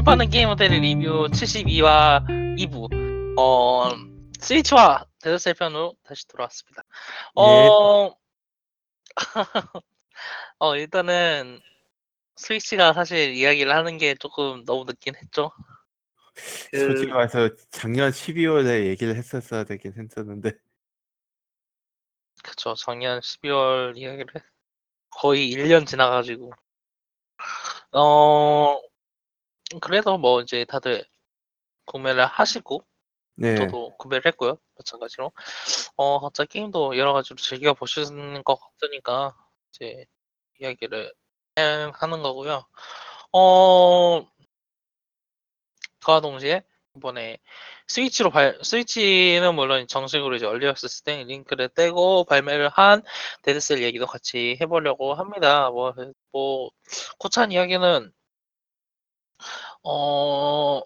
꿀빠는 게임 모델의 리뷰 72화 2부. 어 스위치와 데드셀 편으로 다시 돌아왔습니다. 어, 어 일단은 스위치가 사실 이야기를 하는 게 조금 너무 늦긴 했죠. 그- 솔직히 말해서 작년 12월에 얘기를 했었어야 되긴 했었는데. 그쵸. 작년 12월 이야기를 했- 거의 1년 지나가지고. 어 그래도 뭐 이제 다들 구매를 하시고 네 저도 구매를 했고요. 마찬가지로. 어, 각자 게임도 여러 가지로 즐겨 보시는 것 같으니까 이제 이야기를 해- 하는 거고요. 어, 그와 동시에 이번에 스위치로 발, 스위치는 물론 정식으로 이제 얼리 액세스 때 링크를 떼고 발매를 한 데드셀 얘기도 같이 해보려고 합니다. 뭐, 뭐, 코찬 이야기는 어,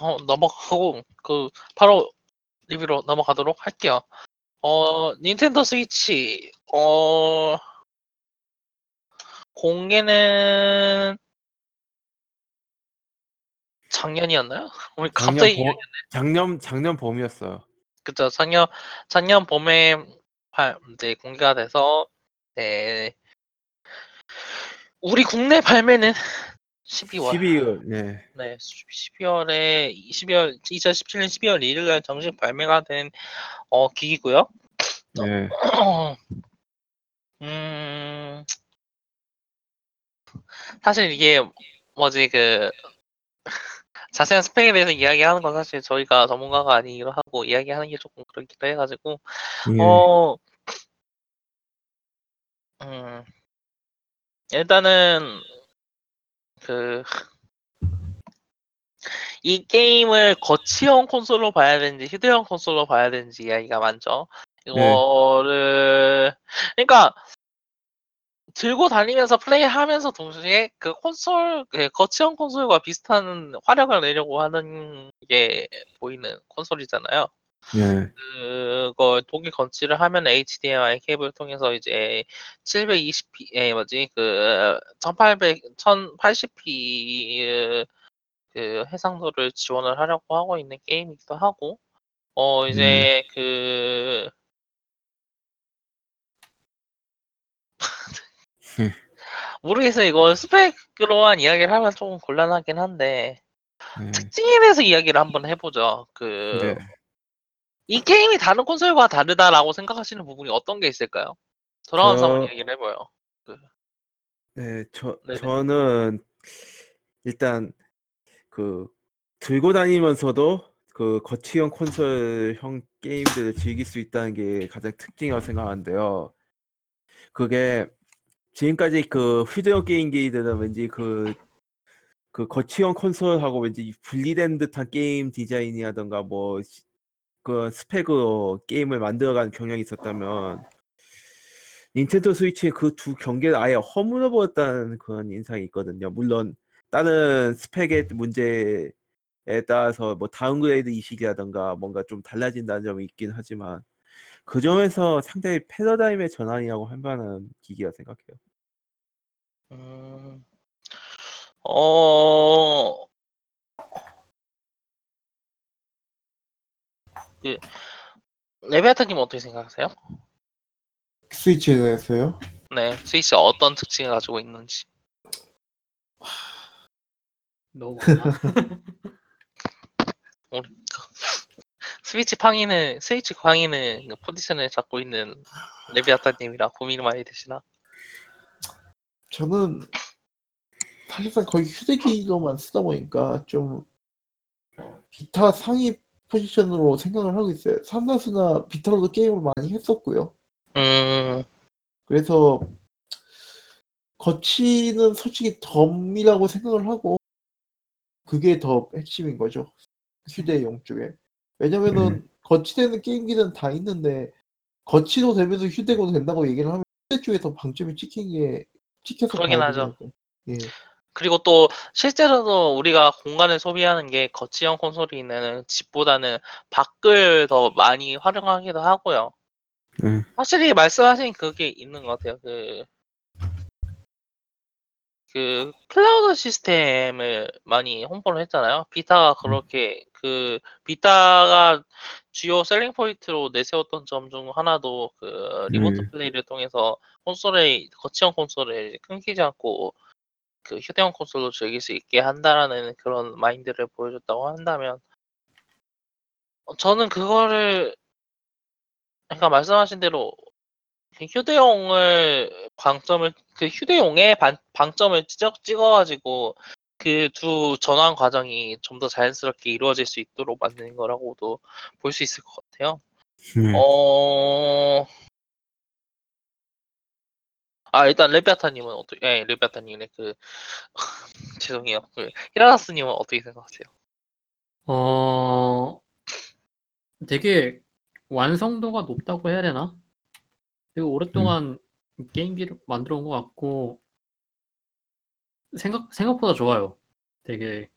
어, 넘어가고 그 바로 리뷰로 넘어가도록 할게요. 어, 닌텐도 스위치 어 공개는 작년이었나요? 우리 작년 갑자기 봄 작년 작년 봄이었어요. 그죠 작년 작년 봄에 발, 이제 공개가 돼서 네 우리 국내 발매는 12월 12월 네 네, 12월에 12월 2017년 12월 1일 날 정식 발매가 된 어, 기기고요. 네. 음, 사실 이게 뭐지 그 자세한 스펙에 대해서 이야기하는 건 사실 저희가 전문가가 아니기도 하고 이야기하는 게 조금 그렇기도 해가지고 예. 어, 음, 일단은 그 이 게임을 거치형 콘솔로 봐야 되는지 휴대용 콘솔로 봐야 되는지 이야기가 많죠. 이거를 그러니까 들고 다니면서 플레이하면서 동시에 그 콘솔 그 거치형 콘솔과 비슷한 화력을 내려고 하는 게 보이는 콘솔이잖아요. 네. 그걸 독일 건치를 하면 HDMI 케이블을 통해서 이제 720p, 에 뭐지 그 1800, 1080p 그 해상도를 지원을 하려고 하고 있는 게임이기도 하고, 어 이제 그 모르겠어요. 이거 스펙으로만 이야기를 하면 조금 곤란하긴 한데 네. 특징에 대해서 이야기를 한번 해보죠. 그 네. 이 게임이 다른 콘솔과 다르다라고 생각하시는 부분이 어떤 게 있을까요? 한번 저- 얘기를 해봐요. 네, 저 네네. 저는 일단 그 들고 다니면서도 그 거치형 콘솔형 게임들을 즐길 수 있다는 게 가장 특징이라고 생각하는데요. 그게 지금까지 그 휴대용 게임기들은 왠지 그, 그 거치형 콘솔하고 왠지 분리된 듯한 게임 디자인이라던가 뭐, 시- 그 스펙으로 게임을 만들어가는 경향이 있었다면, 닌텐도 스위치의 그 두 경계를 아예 허물어 버렸다는 그런 인상이 있거든요. 물론, 다른 스펙의 문제에 따라서 뭐 downgrade 이식이라던가 뭔가 좀 달라진다는 점이 있긴 하지만, 그 점에서 상당히 패러다임의 전환이라고 할 만한 기기라 생각해요. 음, 어, 그 레베아타님 어떻게 생각하세요? 스위치에 대해서요? 네, 스위치 어떤 특징을 가지고 있는지. 너무 우리 그 스위치 팡이는 스위치 광이는 그 포지션을 잡고 있는 레비아타님이라 고민이 많이 되시나? 저는 사실상 거의 휴대기기로만 쓰다 보니까 좀 비타 상위 포지션으로 생각을 하고 있어요. 삼다수나 비타로도 게임을 많이 했었고요. 음, 그래서 거치는 솔직히 덤이라고 생각을 하고 그게 더 핵심인 거죠. 휴대용 쪽에. 왜냐면은 거치되는 게임기는 다 있는데 거치도 되면서 휴대도 된다고 얘기를 하면 휴대 쪽에 더 방점이 찍힌 게 찍혀서 그러긴 하죠. 예. 그리고 또 실제로도 우리가 공간을 소비하는 게 거치형 콘솔이 있는 집보다는 밖을 더 많이 활용하기도 하고요. 네. 확실히 말씀하신 그게 있는 것 같아요. 그 그 클라우드 시스템을 많이 홍보를 했잖아요. 비타가 그렇게 그 비타가 주요 selling point로 내세웠던 점 중 하나도 그 remote 네. play를 통해서 콘솔의 거치형 콘솔을 끊기지 않고 그 휴대용 콘솔로 즐길 수 있게 한다라는 그런 마인드를 보여줬다고 한다면 어, 저는 그거를 그러니까 말씀하신 대로 그 휴대용을 방점을 그 휴대용의 반, 방점을 찍어 찍어가지고 그 두 전환 과정이 좀 더 자연스럽게 이루어질 수 있도록 만드는 거라고도 볼 수 있을 것 같아요. 네. 어. 아 일단 레비아타님은 어떻게? 예, 레비아타님의 그 죄송해요. 그 히라나스님은 어떻게 생각하세요? 어, 되게 완성도가 높다고 해야 되나? 되게 오랫동안 게임기를 만들어 온 것 같고, 생각, 생각보다 좋아요. 되게,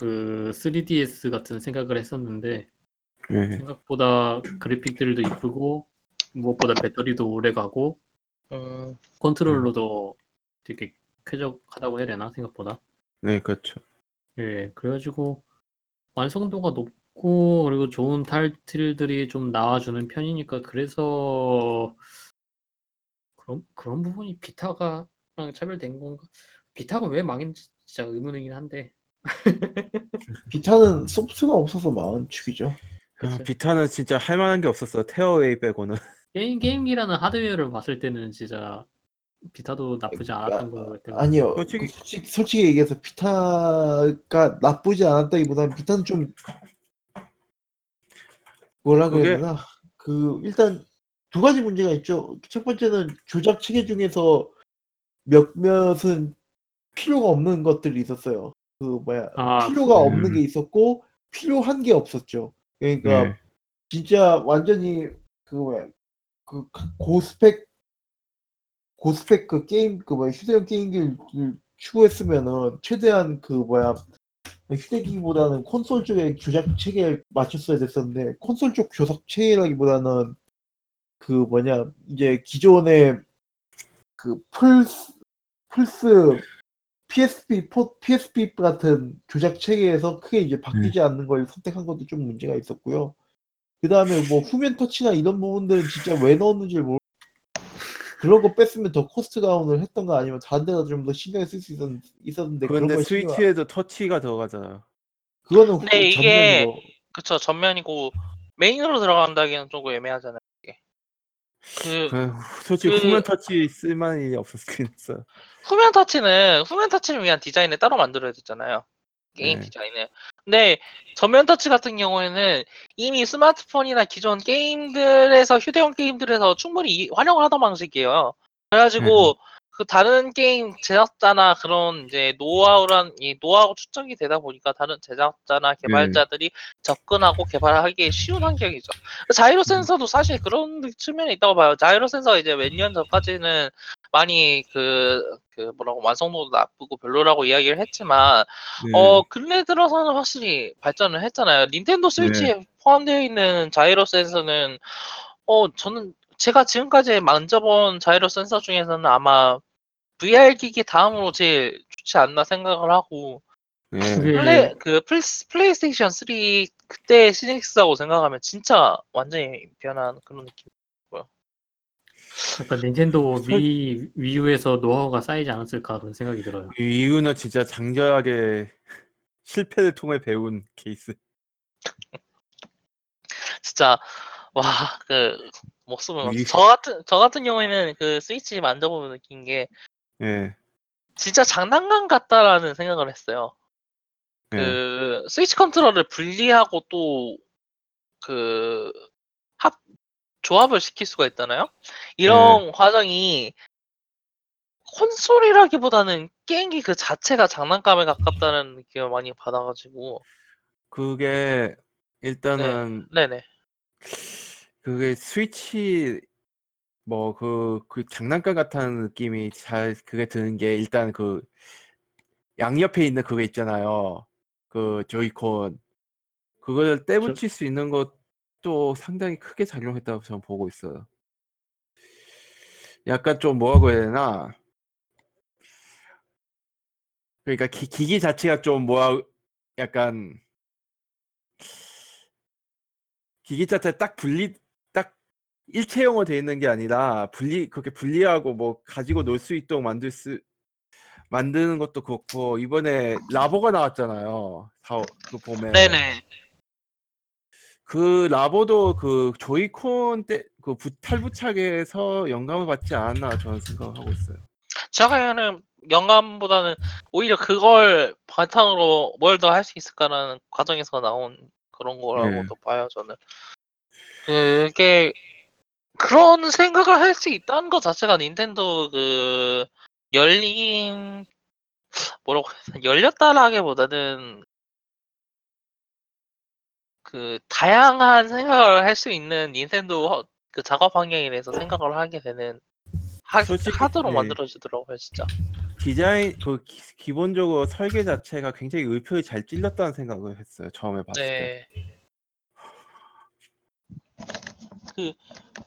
그, 3DS 같은 생각을 했었는데, 네. 생각보다 그래픽들도 이쁘고, 무엇보다 배터리도 오래 가고, 음, 컨트롤러도 되게 쾌적하다고 해야 되나? 생각보다. 네, 그렇죠. 예, 그래가지고 완성도가 높고 그리고 좋은 타이틀들이 좀 나와주는 편이니까 그래서 그런 그런 부분이 비타가랑 차별된 건가? 비타가 왜 망했는지 진짜 의문이긴 한데 비타는 소프트가 없어서 망한 축이죠. 아. 비타는 진짜 할 만한 게 없었어. 테어웨이 빼고는. 게임 게임기라는 하드웨어를 봤을 때는 진짜 비타도 나쁘지 않았던 거 같아요. 아니요. 솔직히- 솔직히, 솔직히, 솔직히 얘기해서 비타가 나쁘지 않았다기보다는 비타는 좀 뭐라 그게- 그래야 되나? 그 일단 두 가지 문제가 있죠. 첫 번째는 조작 체계 중에서 몇몇은 필요가 없는 것들이 있었어요. 그 뭐야 아, 필요가 음. 없는 게 있었고 필요한 게 없었죠. 그러니까 네. 진짜 완전히 그 뭐야 그 고스펙 고스펙 그 게임 그 뭐야 휴대용 게임기를 추구했으면은 최대한 그 뭐야 휴대기기보다는 콘솔 쪽의 조작 체계에 맞췄어야 됐었는데 콘솔 쪽 조작 체계라기보다는 그 뭐냐 이제 기존의 그 플스 플스 PSP 포, PSP 같은 조작 체계에서 크게 이제 바뀌지 않는 걸 선택한 것도 좀 문제가 있었고요. 그 다음에 뭐 후면 터치나 이런 부분들은 진짜 왜 넣었는지 모르. 그런 거 뺐으면 더 cost down을 했던가 아니면 다른 데다 좀 더 신경을 쓸 수 있었는데 그런 그런데 스위치에도 터치가 들어가잖아. 그거는 근데 후- 이게- 전면이고 그쵸 전면이고 메인으로 들어간다기는 조금 애매하잖아요. 이게. 그 그, 솔직히 그- 후면 터치 쓸만한 일이 없었긴 했어. 후면 터치는 후면 터치를 위한 디자인을 따로 만들어야 되잖아요. 게임 네. 디자인을. 근데 전면 터치 같은 경우에는 이미 스마트폰이나 기존 게임들에서 휴대용 게임들에서 충분히 이- 활용을 하던 방식이에요. 그래가지고 그 다른 게임 제작자나 그런 이제 노하우란 이 노하우 축적이 되다 보니까 다른 제작자나 개발자들이 접근하고 개발하기 쉬운 환경이죠. 자이로 센서도 사실 그런 측면이 있다고 봐요. 자이로 센서가 이제 몇 년 전까지는 많이 그, 그 뭐라고 완성도도 나쁘고 별로라고 이야기를 했지만 네. 어 근래 들어서는 확실히 발전을 했잖아요. 닌텐도 스위치에 포함되어 있는 자이로 센서는 어 저는 제가 지금까지 만져본 자이로 센서 중에서는 아마 VR 기기 다음으로 제일 좋지 않나 생각을 하고 네. 그게 플레이 그 플스, 플레이스테이션 3 그때 식스액시스하고 생각하면 진짜 완전히 변한 그런 느낌. 약간 닌텐도 설- 위 위유에서 노하우가 쌓이지 않았을까 그런 생각이 들어요. 이 이유는 진짜 장절하게 실패를 통해 배운 케이스. 진짜 와 그 목숨을 위- 저 같은 저 같은 경우에는 그 스위치 만져보면 느낀 게 예. 진짜 장난감 같다라는 생각을 했어요. 예. 그 스위치 컨트롤을 분리하고 또그합 조합을 시킬 수가 있잖아요. 이런 과정이 콘솔이라기보다는 게임기 그 자체가 장난감에 가깝다는 느낌을 많이 받아가지고. 그게 일단은 네네. 그게 스위치 뭐 그 그 장난감 같은 느낌이 잘 그게 드는 게 일단 그 양옆에 있는 그거 있잖아요. 그 조이콘. 그걸 떼붙일 수 있는 것 도 상당히 크게 작용했다고 저는 보고 있어요. 약간 좀 뭐라고 해야 되나? 그러니까 기, 기기 자체가 좀 뭐야 약간 기기 자체 딱 분리 딱 일체형으로 돼 있는 게 아니라 분리 그렇게 분리하고 뭐 가지고 놀 수 있도록 만들 수 만드는 것도 그렇고 이번에 라보가 나왔잖아요. 다, 그 봄에 네네. 그 라보도 그 조이콘 때 그 탈부착에서 영감을 받지 않았나 저는 생각을 하고 있어요. 제가는 영감보다는 오히려 그걸 바탕으로 뭘 더 할 수 있을까라는 과정에서 나온 그런 거라고도 봐요 저는. 그게 그런 생각을 할 수 있다는 것 자체가 닌텐도 그 열린 뭐라고 해야 열렸다라기보다는 그 다양한 생각을 할 수 있는 닌텐도 허- 그 작업 환경에 대해서 생각을 하게 되는 하, 솔직히, 하도록 네. 만들어지더라고요 진짜. 디자인 그 기, 본적으로 설계 자체가 굉장히 의표를 잘 찔렀다는 생각을 했어요. 처음에 봤을 때. 네. 그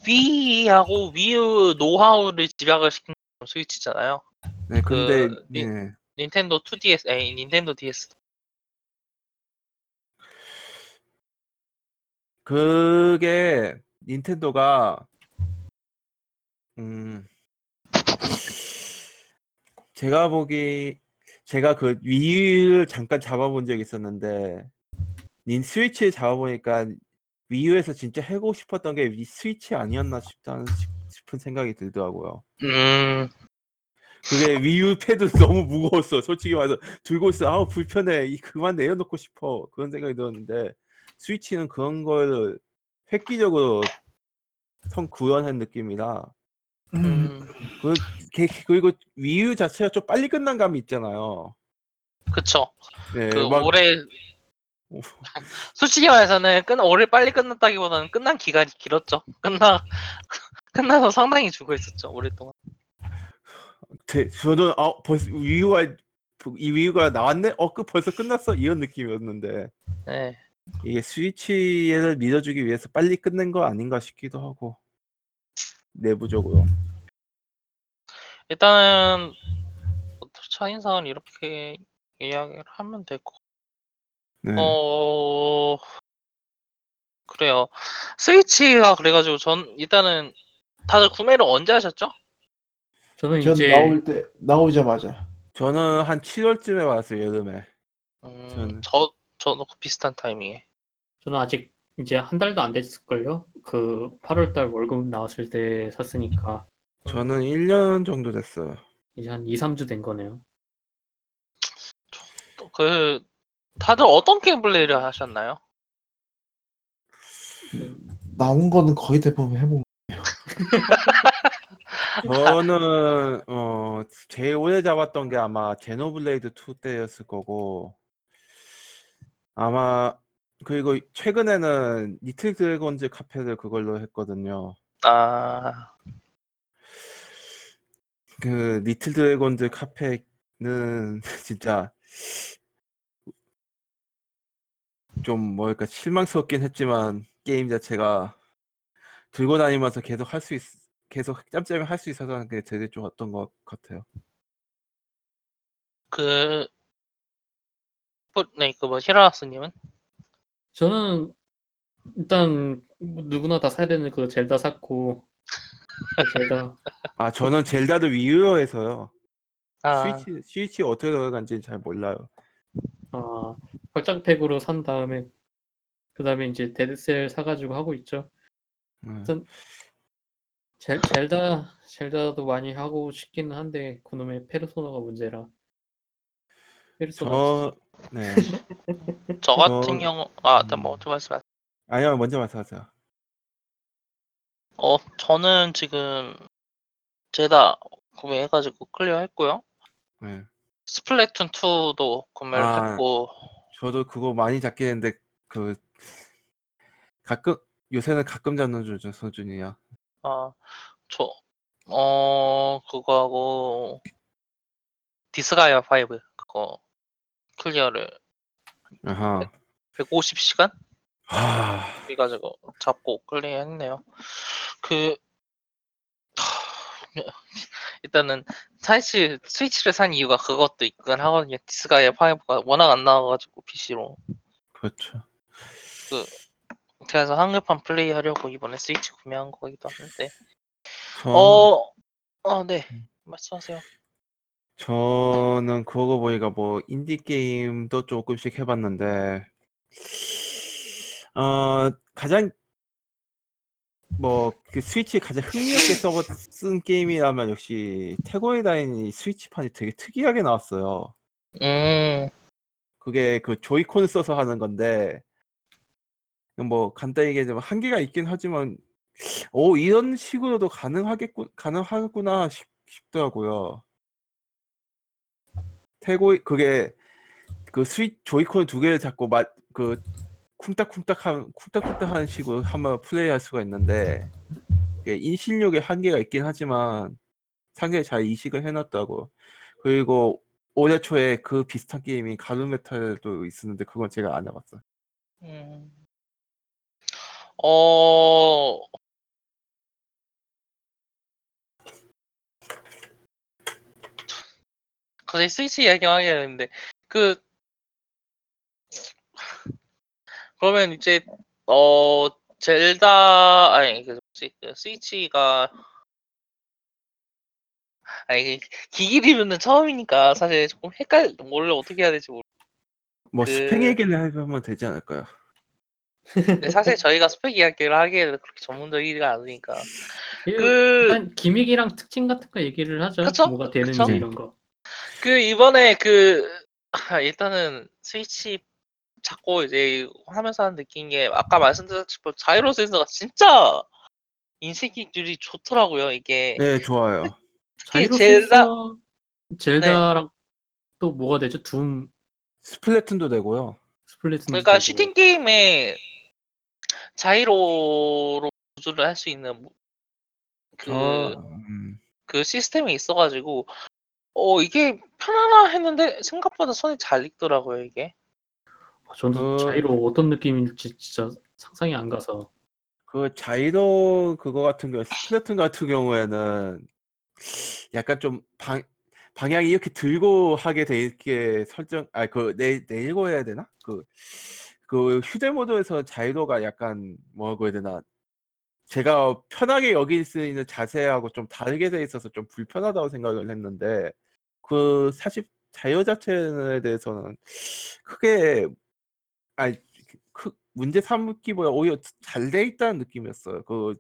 위하고 위유 노하우를 집약을 시킨 스위치잖아요. 네, 근데 그 니- 네. 닌텐도 2DS, 아니 닌텐도 DS. 그게 닌텐도가 음 제가 보기 제가 그 위유를 잠깐 잡아본 적이 있었는데 닌 스위치를 잡아보니까 위유에서 진짜 해고 싶었던 게 이 스위치 아니었나 싶다는 싶- 싶은 생각이 들더라고요. 음, 그게 위유 패드 너무 무거웠어. 솔직히 말해서 들고 있어. 아우 불편해. 이 그만 내려놓고 싶어. 그런 생각이 들었는데 스위치는 그런 걸 획기적으로 성 구현한 느낌이라 음, 게- 그리고 위유 자체가 좀 빨리 끝난 감이 있잖아요. 그쵸. 네, 그 막 올해 오. 솔직히 말해서는 끝 올해 빨리 끝났다기보다는 끝난 기간이 길었죠. 끝나 끝나서 상당히 죽어 있었죠 오랫동안. 대- 저는 아 벌써 위유가 이 위유가 나왔네. 어, 그 벌써 끝났어. 이런 느낌이었는데 네. 이게 스위치를 믿어주기 위해서 빨리 끝낸 거 아닌가 싶기도 하고 내부적으로. 일단은 차인상은 이렇게 이야기를 하면 되고. 네. 어 그래요. 스위치가 그래가지고 전 일단은 다들 구매를 언제 하셨죠? 저는 전 이제 나올 때 나오자마자 저는 한 7월쯤에 왔어요 여름에. 음, 저는- 저 그 비슷한 타이밍에. 저는 아직 이제 한 달도 안 됐을걸요. 그 8월달 월급 나왔을 때 샀으니까 저는 1년 정도 됐어요. 이제 한 2, 3주 된 거네요. 또 그 다들 어떤 게임 플레이를 하셨나요? 나온 거는 거의 대부분 해본 저는 어 제일 오래 잡았던 게 아마 제노블레이드 2 때였을 거고 아마 그리고 최근에는 리틀 드래곤즈 카페를 그걸로 했거든요. 아그 리틀 드래곤즈 카페는 진짜 좀 뭐랄까 실망스럽긴 했지만 게임 자체가 들고 다니면서 계속 할 수 있, 계속 짬짬이 할 수 있어서 그게 되게 좋았던 것 같아요. 그, 뭐, 네, 그뭐 히라스님은 저는 일단 뭐 누구나 다 사야 되는 그 젤다 샀고 그 젤다 아 저는 젤다도 위유어 해서요. 아, 스위치 스위치 어떻게 들어간지 잘 몰라요. 아 확장팩으로 산 다음에 그 다음에 이제 데드셀 사가지고 하고 있죠. 음. 일단 젤, 젤다 젤다도 많이 하고 싶기는 한데 그놈의 페르소나가 문제라. 저 네. 저 같은 저- 경우, 아, 음. 뭐좀 말씀하세요. 아니요 먼저 말씀하세요. 어, 저는 지금 젤다 구매해가지고 클리어 했고요. 네. 스플래툰 2도 구매를 아. 했고, 저도 그거 많이 잡긴 했는데 그 가끔 요새는 가끔 잡는 주 수준이야. 아, 저, 어, 그거하고 디스가이아 5 그거 클리어를 아하. 150시간 아, 해가지고 잡고 클리어했네요. 그 하, 일단은 사실 스위치를 산 이유가 그것도 있긴 하거든요. 디스가이아 5가 워낙 안 나와가지고 PC로. 그렇죠. 그래서 한글판 플레이하려고 이번에 스위치 구매한 거기도 한데. 전, 어, 어, 네. 말씀하세요. 저는 그거 보니까 뭐 인디 게임도 조금씩 해봤는데 어 가장 뭐 그 스위치 가장 흥미롭게 써쓴 게임이라면 역시 태고의 다인이 스위치판이 되게 특이하게 나왔어요. 음, 그게 그 조이콘 써서 하는 건데 뭐 간단히 얘기하자면 한계가 있긴 하지만 오 이런 식으로도 가능하겠구 가능하구나 싶, 싶더라고요. 태고 그게 그 스위 조이콘 두 개를 잡고 막그 쿵딱쿵딱한 쿵딱쿵딱하는 식으로 한번 플레이할 수가 있는데 인식력에 한계가 있긴 하지만 상당히 잘 이식을 해놨다고 그리고 올해 초에 그 비슷한 게임이 가루메탈도 있었는데 그건 제가 안 해봤어요. 음. 어, 갑자기 스위치 이야기하게 되는데, 그, 그러면 이제, 어, 젤다, 아니, 그, 뭐지, 그 스위치가, 아니, 그 기기 리뷰는 처음이니까 사실 조금 헷갈, 원래 어떻게 해야 될지 모르 뭐 그- 스펙 얘기를 하면 되지 않을까요? 근데 사실 저희가 스펙 이야기를 하기에는 그렇게 전문적이지가 않으니까. 그... 그, 일단 기믹이랑 특징 같은 거 얘기를 하죠. 그쵸? 뭐가 되는지 그쵸? 이런 거. 그 이번에 그 아, 일단은 스위치 잡고 이제 하면서 하는 느낀 게 아까 말씀드렸지만 자이로 센서가 진짜 인식률이 좋더라고요 이게 네, 좋아요. 특히 자이로 젤다 센서 젤다랑 또 뭐가 되죠? 둠 스플래툰도 되고요. 스플래툰 그러니까 슈팅 게임에 자이로로 조절을 할 수 있는 뭐 그, 저, 음, 그 시스템이 있어가지고 어 이게 편하나 했는데 생각보다 손이 잘 익더라고요 이게 저는 그- 자이로 어떤 느낌일지 진짜 상상이 안 가서 그 자이로 그거 같은 경우 스플래툰 같은 경우에는 약간 좀 방, 방향이 이렇게 들고 하게 돼 있게 설정 아그내 내고 해야 되나? 그 그 휴대 모드에서 자이로가 약간 뭐라고 해야 되나? 제가 편하게 여길 수 있는 자세하고 좀 다르게 돼 있어서 좀 불편하다고 생각을 했는데 그 사실 자이로 자체에 대해서는 크게 아니 크, 문제 삼기보다 오히려 잘 돼 있다는 느낌이었어요. 그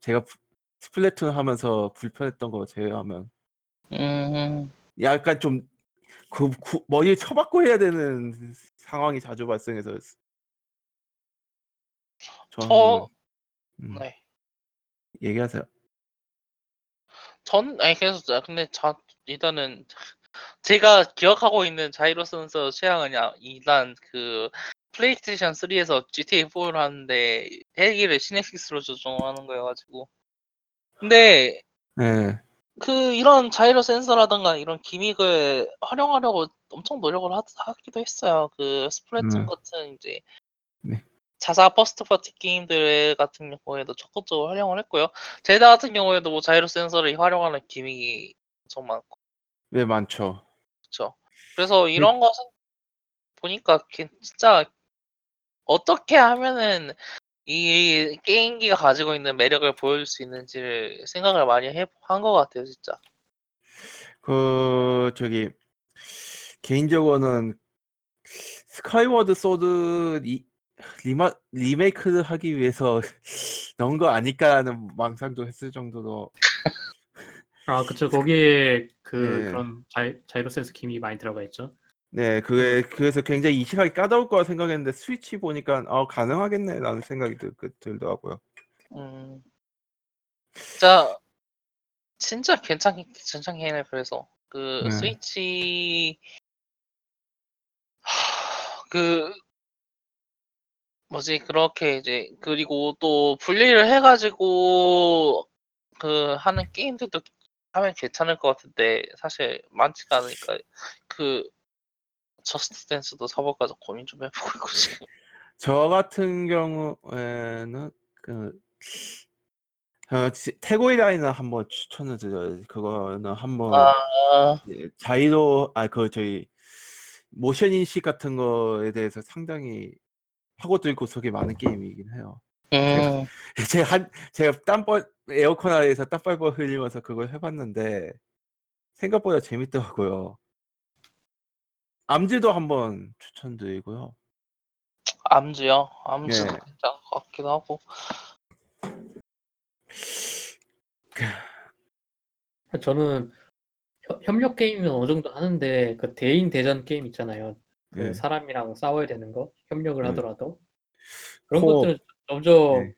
제가 프- 스플래툰 하면서 불편했던 거 제외하면 음 약간 좀그 머리에 쳐박고 해야 되는 상황이 자주 발생해서 저는 저- 음, 네. 얘기하세요. 전 아니 그래서 자- 근데 저 일단은 제가 기억하고 있는 자이로 센서 취향은 야- 일단 그 플레이스테이션 3에서 GTA 4를 하는데 헬기를 식스액시스로 조종하는 거여가지고 근데 네, 그 이런 자이로 센서라든가 이런 gimmick을 활용하려고 엄청 노력을 하, 하기도 했어요. 그 스플래툰 음. 같은 이제 네. 자사 first party 게임들 같은 경우에도 적극적으로 활용을 했고요. 젤다 같은 경우에도 뭐 자이로 센서를 활용하는 gimmick이 엄청 많고 네 많죠. 그렇죠. 그래서 이런 것은 보니까 게- 진짜 어떻게 하면은 이 게임기가 가지고 있는 매력을 보여줄 수 있는지를 생각을 많이 한 것 같아요, 진짜. 그 저기 개인적으로는 스카이워드 소드 리, 리마, 리메이크를 하기 위해서 넣은 거 아닐까라는 망상도 했을 정도로 아 그쵸 거기에 그 네. 그런 자이, 자이로 센서 기믹이 많이 들어가 있죠. 네 그게 그래서 굉장히 이식하기 까다로울 거라 생각했는데 스위치 보니까 어 가능하겠네라는 생각이 들, 그- 들더라고요. 음. 진짜 진짜 괜찮 괜찮긴 해 그래서 그 네. 스위치 하, 그 뭐지 그렇게 이제 그리고 또 분리를 해가지고 그 하는 게임들도 하면 괜찮을 것 같은데 사실 많지가 않으니까 그 저스트 댄스도 사볼까 고민 좀 해보고 있고 지금 저 같은 경우에는 그 어, 지- 태고의 라인은 한번 추천을 드려요. 그거는 한번 아, 예, 자이로 아 그 저희 모션 인식 같은 거에 대해서 상당히 파고들고 속이 많은 게임이긴 해요. 음, 제가 한 제가 땀뻘 에어컨 아래에서 땀 뻘뻘 흘리면서 그걸 해봤는데 생각보다 재밌더라고요. 암즈도 한번 추천드리고요. 암즈요. 암즈도 예. 괜찮을 것 같기도 하고. 저는 협- 협력 게임은 어느 정도 하는데 그 대인 대전 게임 있잖아요. 그 네. 사람이랑 싸워야 되는 거 협력을 네. 하더라도 그런 코업. 것들은 점점 네.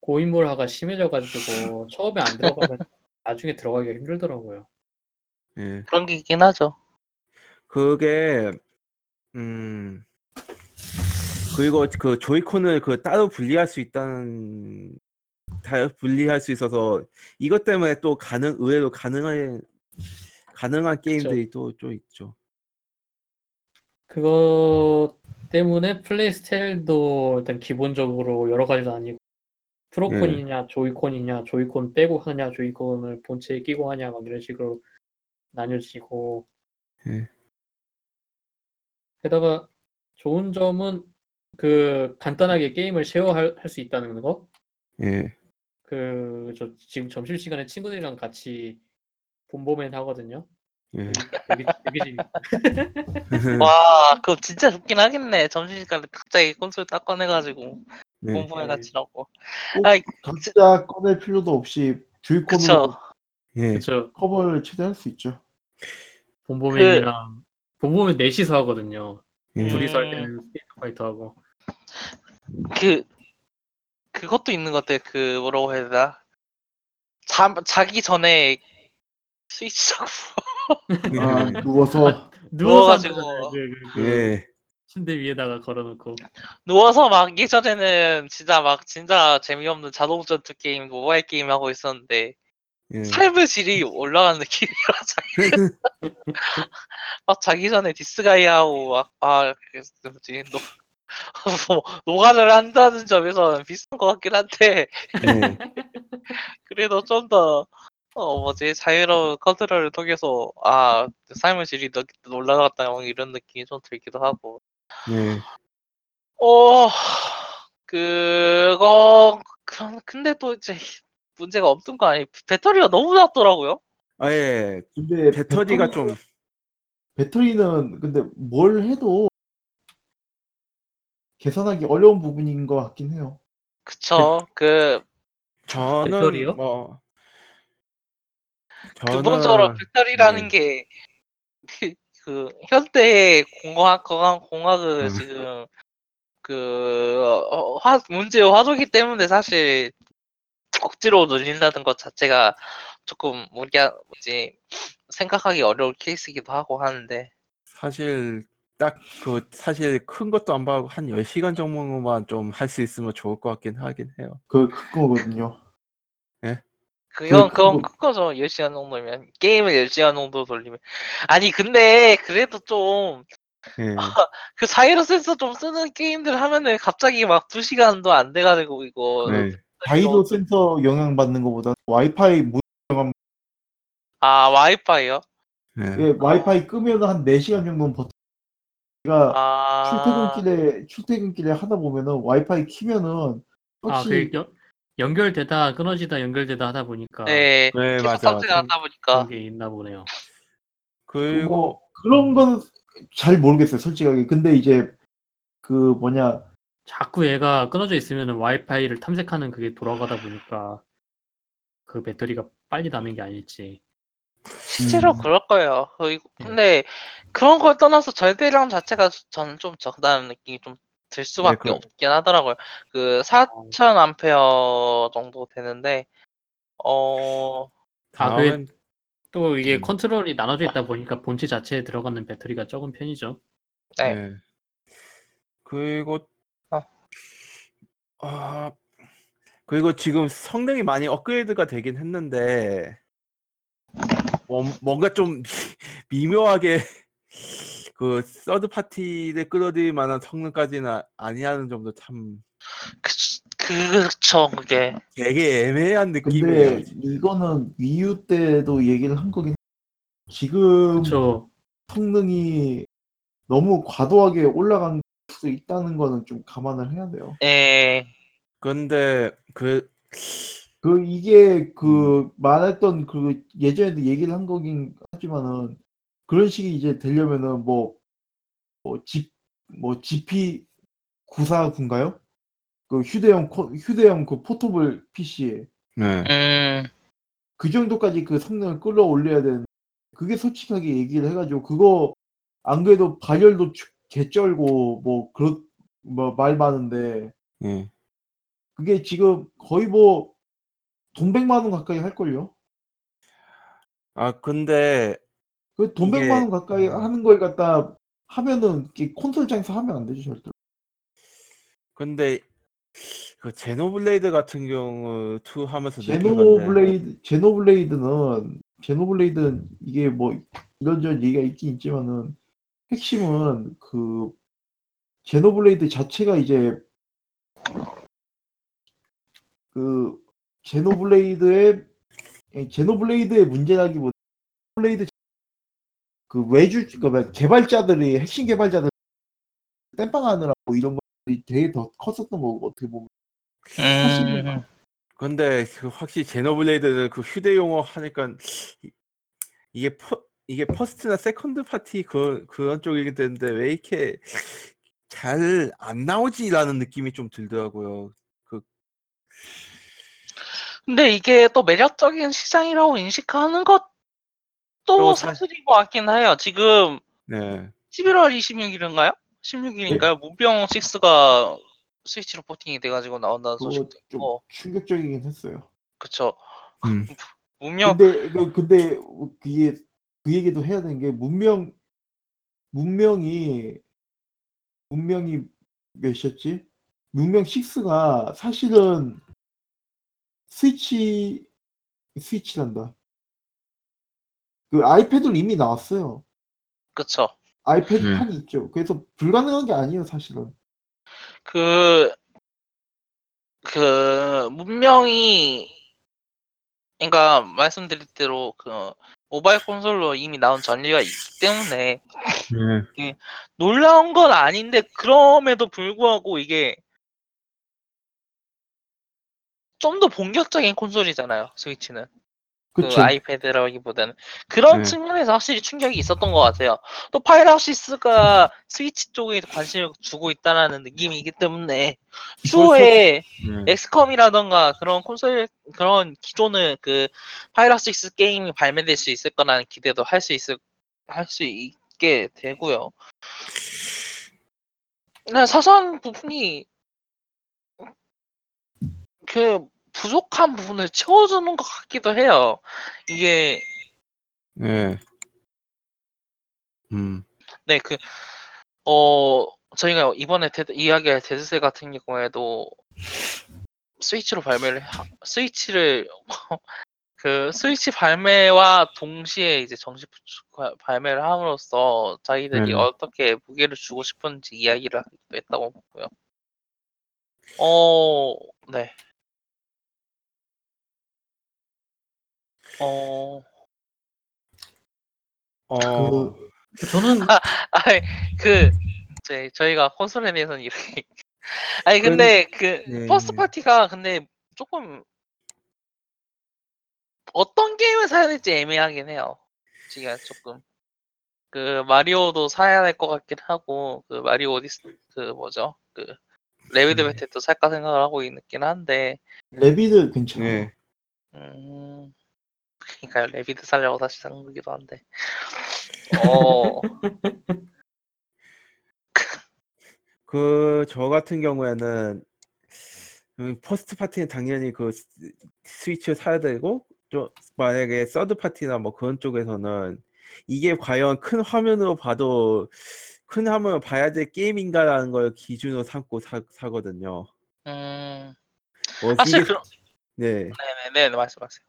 고인물화가 심해져가지고 처음에 안 들어가면 나중에 들어가기가 힘들더라고요. 예. 그런 게 있긴 하죠. 그게 음 그리고 그 조이콘을 그 따로 분리할 수 있다는 다 분리할 수 있어서 이것 때문에 또 가능 의외로 가능한 가능한 게임들이 또 좀 있죠. 그거 때문에 플레이 스타일도 일단 기본적으로 여러 가지도 아니고 프로콘이냐 조이콘이냐 조이콘 빼고 하냐 조이콘을 본체에 끼고 하냐 막 이런 식으로 나뉘어지고 예. 게다가 좋은 점은 그 간단하게 게임을 쉐어할 수 있다는 거. 예. 그 저 지금 점심 시간에 친구들이랑 같이 본보맨 하거든요. 예. 되게 되게 재밌. 와, 그거 진짜 좋긴 하겠네. 점심시간에 갑자기 콘솔 딱 꺼내가지고 네. 공부해 같이 하고. 꼭 아이, 각자 꺼낼 필요도 없이 주의콘으로 그쵸. 예. 그렇죠. 커버를 최대할 수 있죠. 본보맨이랑 봄버맨 넷이서 하거든요. 예. 둘이서 할 음. 때는 스트리트 파이터 하고. 그 그것도 있는 것 같아. 그 뭐라고 해야 되나? 자, 자기 전에 스위치 잡고 아, 예. 누워서 누워서 누워가지고. 한다잖아요. 그, 그, 그 예. 침대 위에다가 걸어놓고. 누워서 막 예전에는 진짜 막 진짜 재미없는 자동 전투 게임, 모바일 게임 하고 있었는데 예. 삶의 질이 올라가는 느낌이라 자기 막 자기 전에 디스가이아 하고 막아 뭐지 노 뭐, 노가다를 한다는 점에서는 비슷한 것 같긴 한데 예. 그래도 좀 더 어 뭐지 자유로운 컨트롤을 통해서 아 삶의 질이 더 올라갔다 막 이런 느낌이 좀 들기도 하고 예. 어 그거 그럼 근데 또 이제 문제가 없던 거 아니 배터리가 너무 낮더라고요. 아 예. 근데 배터리가 좀 배터리는 근데 뭘 해도 계산하기 어려운 부분인 것 같긴 해요. 그쵸 그 저는 배터리요? 뭐 기본적으로 저는 배터리라는 네. 게 그, 그 현대의 공학 공학 공학은 음. 지금 그 어, 화 문제 화두기 때문에 사실 억지로 늘린다는 것 자체가 조금 우리가 뭐지 생각하기 어려울 케이스이기도 하고 하는데 사실 딱 그 사실 큰 것도 안 봐도 한 10시간 정도만 좀 할 수 있으면 좋을 것 같긴 하긴 해요. 그 그거거든요. 그건 그- 그건 그거- 큰 거죠 10시간 정도면 게임을 10시간 정도 돌리면 아니 근데 그래도 좀 예. 그 자이로 센서 좀 쓰는 게임들 하면은 갑자기 막 2시간도 안 돼가지고 이거 네. 자이로 센서 영향 받는 것보다 와이파이 무- 아 와이파이요? 예. 예, 와이파이 끄면 한 4시간 정도는 버텨. 제가 아 출퇴근길에 출퇴근길에 하다 보면은 와이파이 키면은 아, 그 연, 연결되다 끊어지다 연결되다 하다 보니까 네 네, 계속 맞아, 삭제가 맞아. 하다 보니까 그런 게 있나 보네요. 그리고 그런 건 잘 모르겠어요, 솔직하게. 근데 이제 그 뭐냐 자꾸 얘가 끊어져 있으면 와이파이를 탐색하는 그게 돌아가다 보니까 그 배터리가 빨리 나는 게 아닐지. 실제로 음. 그럴 거예요. 네. 근데 그런 걸 떠나서 절대량 자체가 저는 좀 적다는 느낌이 좀 들 수밖에 그- 없긴 하더라고요. 그 4,000 암페어 정도 되는데 어 아, 그게 다음엔 또 이게 음. 컨트롤이 나눠져 있다 보니까 본체 자체에 들어가는 배터리가 적은 편이죠. 네. 예. 그리고 어. 아 그리고 지금 성능이 많이 업그레이드가 되긴 했는데 뭐- 뭔가 좀 미묘하게 그 서드 파티를 끌어들일 만한 성능까지는 아니하는 점도 참 그, 그쵸 그게 되게 애매한 근데 느낌이에요. 이거는 위유 때도 얘기를 한 거긴 지금 그렇죠. 성능이 너무 과도하게 올라간 수 있다는 거는 좀 감안을 해야 돼요. 예 근데 그 그 이게 음. 그 말했던 그 예전에도 얘기를 한 거긴 하지만은 그런 식이 이제 되려면은 뭐뭐 G 뭐 GP 949인가요? 그 휴대용 코- 휴대용 그 포터블 PC에 네. 음, 그 정도까지 그 성능을 끌어올려야 되는 그게 솔직하게 얘기를 해가지고 그거 안 그래도 발열도 추- 개쩔고 뭐 그런 뭐말 많은데 예. 그게 지금 거의 뭐 돈 100만 원 가까이 할걸요? 아 근데 그돈 이게- 100만 원 가까이 하는 걸 갖다 하면은 이게 콘솔장에서 하면 안 되죠 절대. 근데 그 제노블레이드 같은 경우 2 하면서 느낀 건데 제노블레이드 제노블레이드는 제노블레이드는 이게 뭐 이런저런 얘기가 있긴 있지만은 핵심은 그 제노블레이드 자체가 이제 그 제노블레이드의 예, 제노블레이드의 문제라기보다 블레이드 그 외주 그 개발자들이 핵심 개발자들 땜빵하느라고 이런 것들이 되게 더 컸었던 거고 어떻게 보면. 음, 근데 그 확실히 제노블레이드는 그 휴대용어 하니까 이- 이게 퍼, 이게 first나 second party 그 그런 쪽이기 때문에 왜 이렇게 잘 안 나오지라는 느낌이 좀 들더라고요. 근데 이게 또 매력적인 시장이라고 인식하는 것 도또 사- 사실인 것 같긴 해요. 지금 네. 11월 26일인가요? 16일인가요? 무병 6가 스위치로 포팅이 돼가지고 나온다는 그거 소식도 좀 있고, 충격적이긴 했어요. 그쵸. 음. 무명, 근데 그 근데 그게 그 얘기도 해야 되는 게 문명 문명이 문명이 몇이었지? 문명 6가 사실은 스위치 스위치란다. 그 아이패드로 이미 나왔어요. 그쵸. 아이패드 음. 판이 있죠. 그래서 불가능한 게 아니에요, 사실은. 그, 그, 문명이, 그러니까 말씀드린 대로 그 모바일 콘솔로 이미 나온 전리가 있기 때문에 네. 놀라운 건 아닌데 그럼에도 불구하고 이게 좀 더 본격적인 콘솔이잖아요 스위치는 그 그쵸. 아이패드라기보다는 그런 네. 측면에서 확실히 충격이 있었던 것 같아요 또 파이락시스가 스위치 쪽에 관심을 주고 있다라는 느낌이기 때문에 추후에 네. 엑스컴이라던가 그런 콘솔 그런 기존의 그 파이락시스 게임이 발매될 수 있을 거라는 기대도 할 수 있을 할 수 있게 되고요. 그냥 사소한 부분이 그 부족한 부분을 채워주는 것 같기도 해요. 이게 네. 음. 네 그 어 저희가 이번에 데드, 이야기할 데드셀 같은 경우에도 스위치로 발매를 하- 스위치를 그 스위치 발매와 동시에 이제 정식 부- 발매를 함으로써 자기들이 네. 어떻게 무게를 주고 싶은지 이야기를 하기도 했다고 보고요. 어, 네. 어, 어. 그 저는 아니 그 저희 저희가 콘솔에 대해서는 이렇게 아니 근데 그 네. first party가 근데 조금 어떤 게임을 사야 될지 애매하긴 해요. 지금 조금 그 마리오도 사야 될 것 같긴 하고 그 마리오 오디스 그 뭐죠 그 래비드 네. 배틀도 살까 생각을 하고 있긴 한데 래비드 괜찮아요. 네. 음 그러니까 래비드 살려고 다시 산 거기도 한데 어 그 저 같은 경우에는 그 first party는 당연히 그 스- 스위치를 사야 되고 좀 만약에 서드 파티나 뭐 그런 쪽에서는 이게 과연 큰 화면으로 봐도 큰 화면으로 봐야 될 게임인가라는 걸 기준으로 삼고 사, 사거든요. 음, 뭐 사실 이게- 그런 네. 네네네 말씀하세요.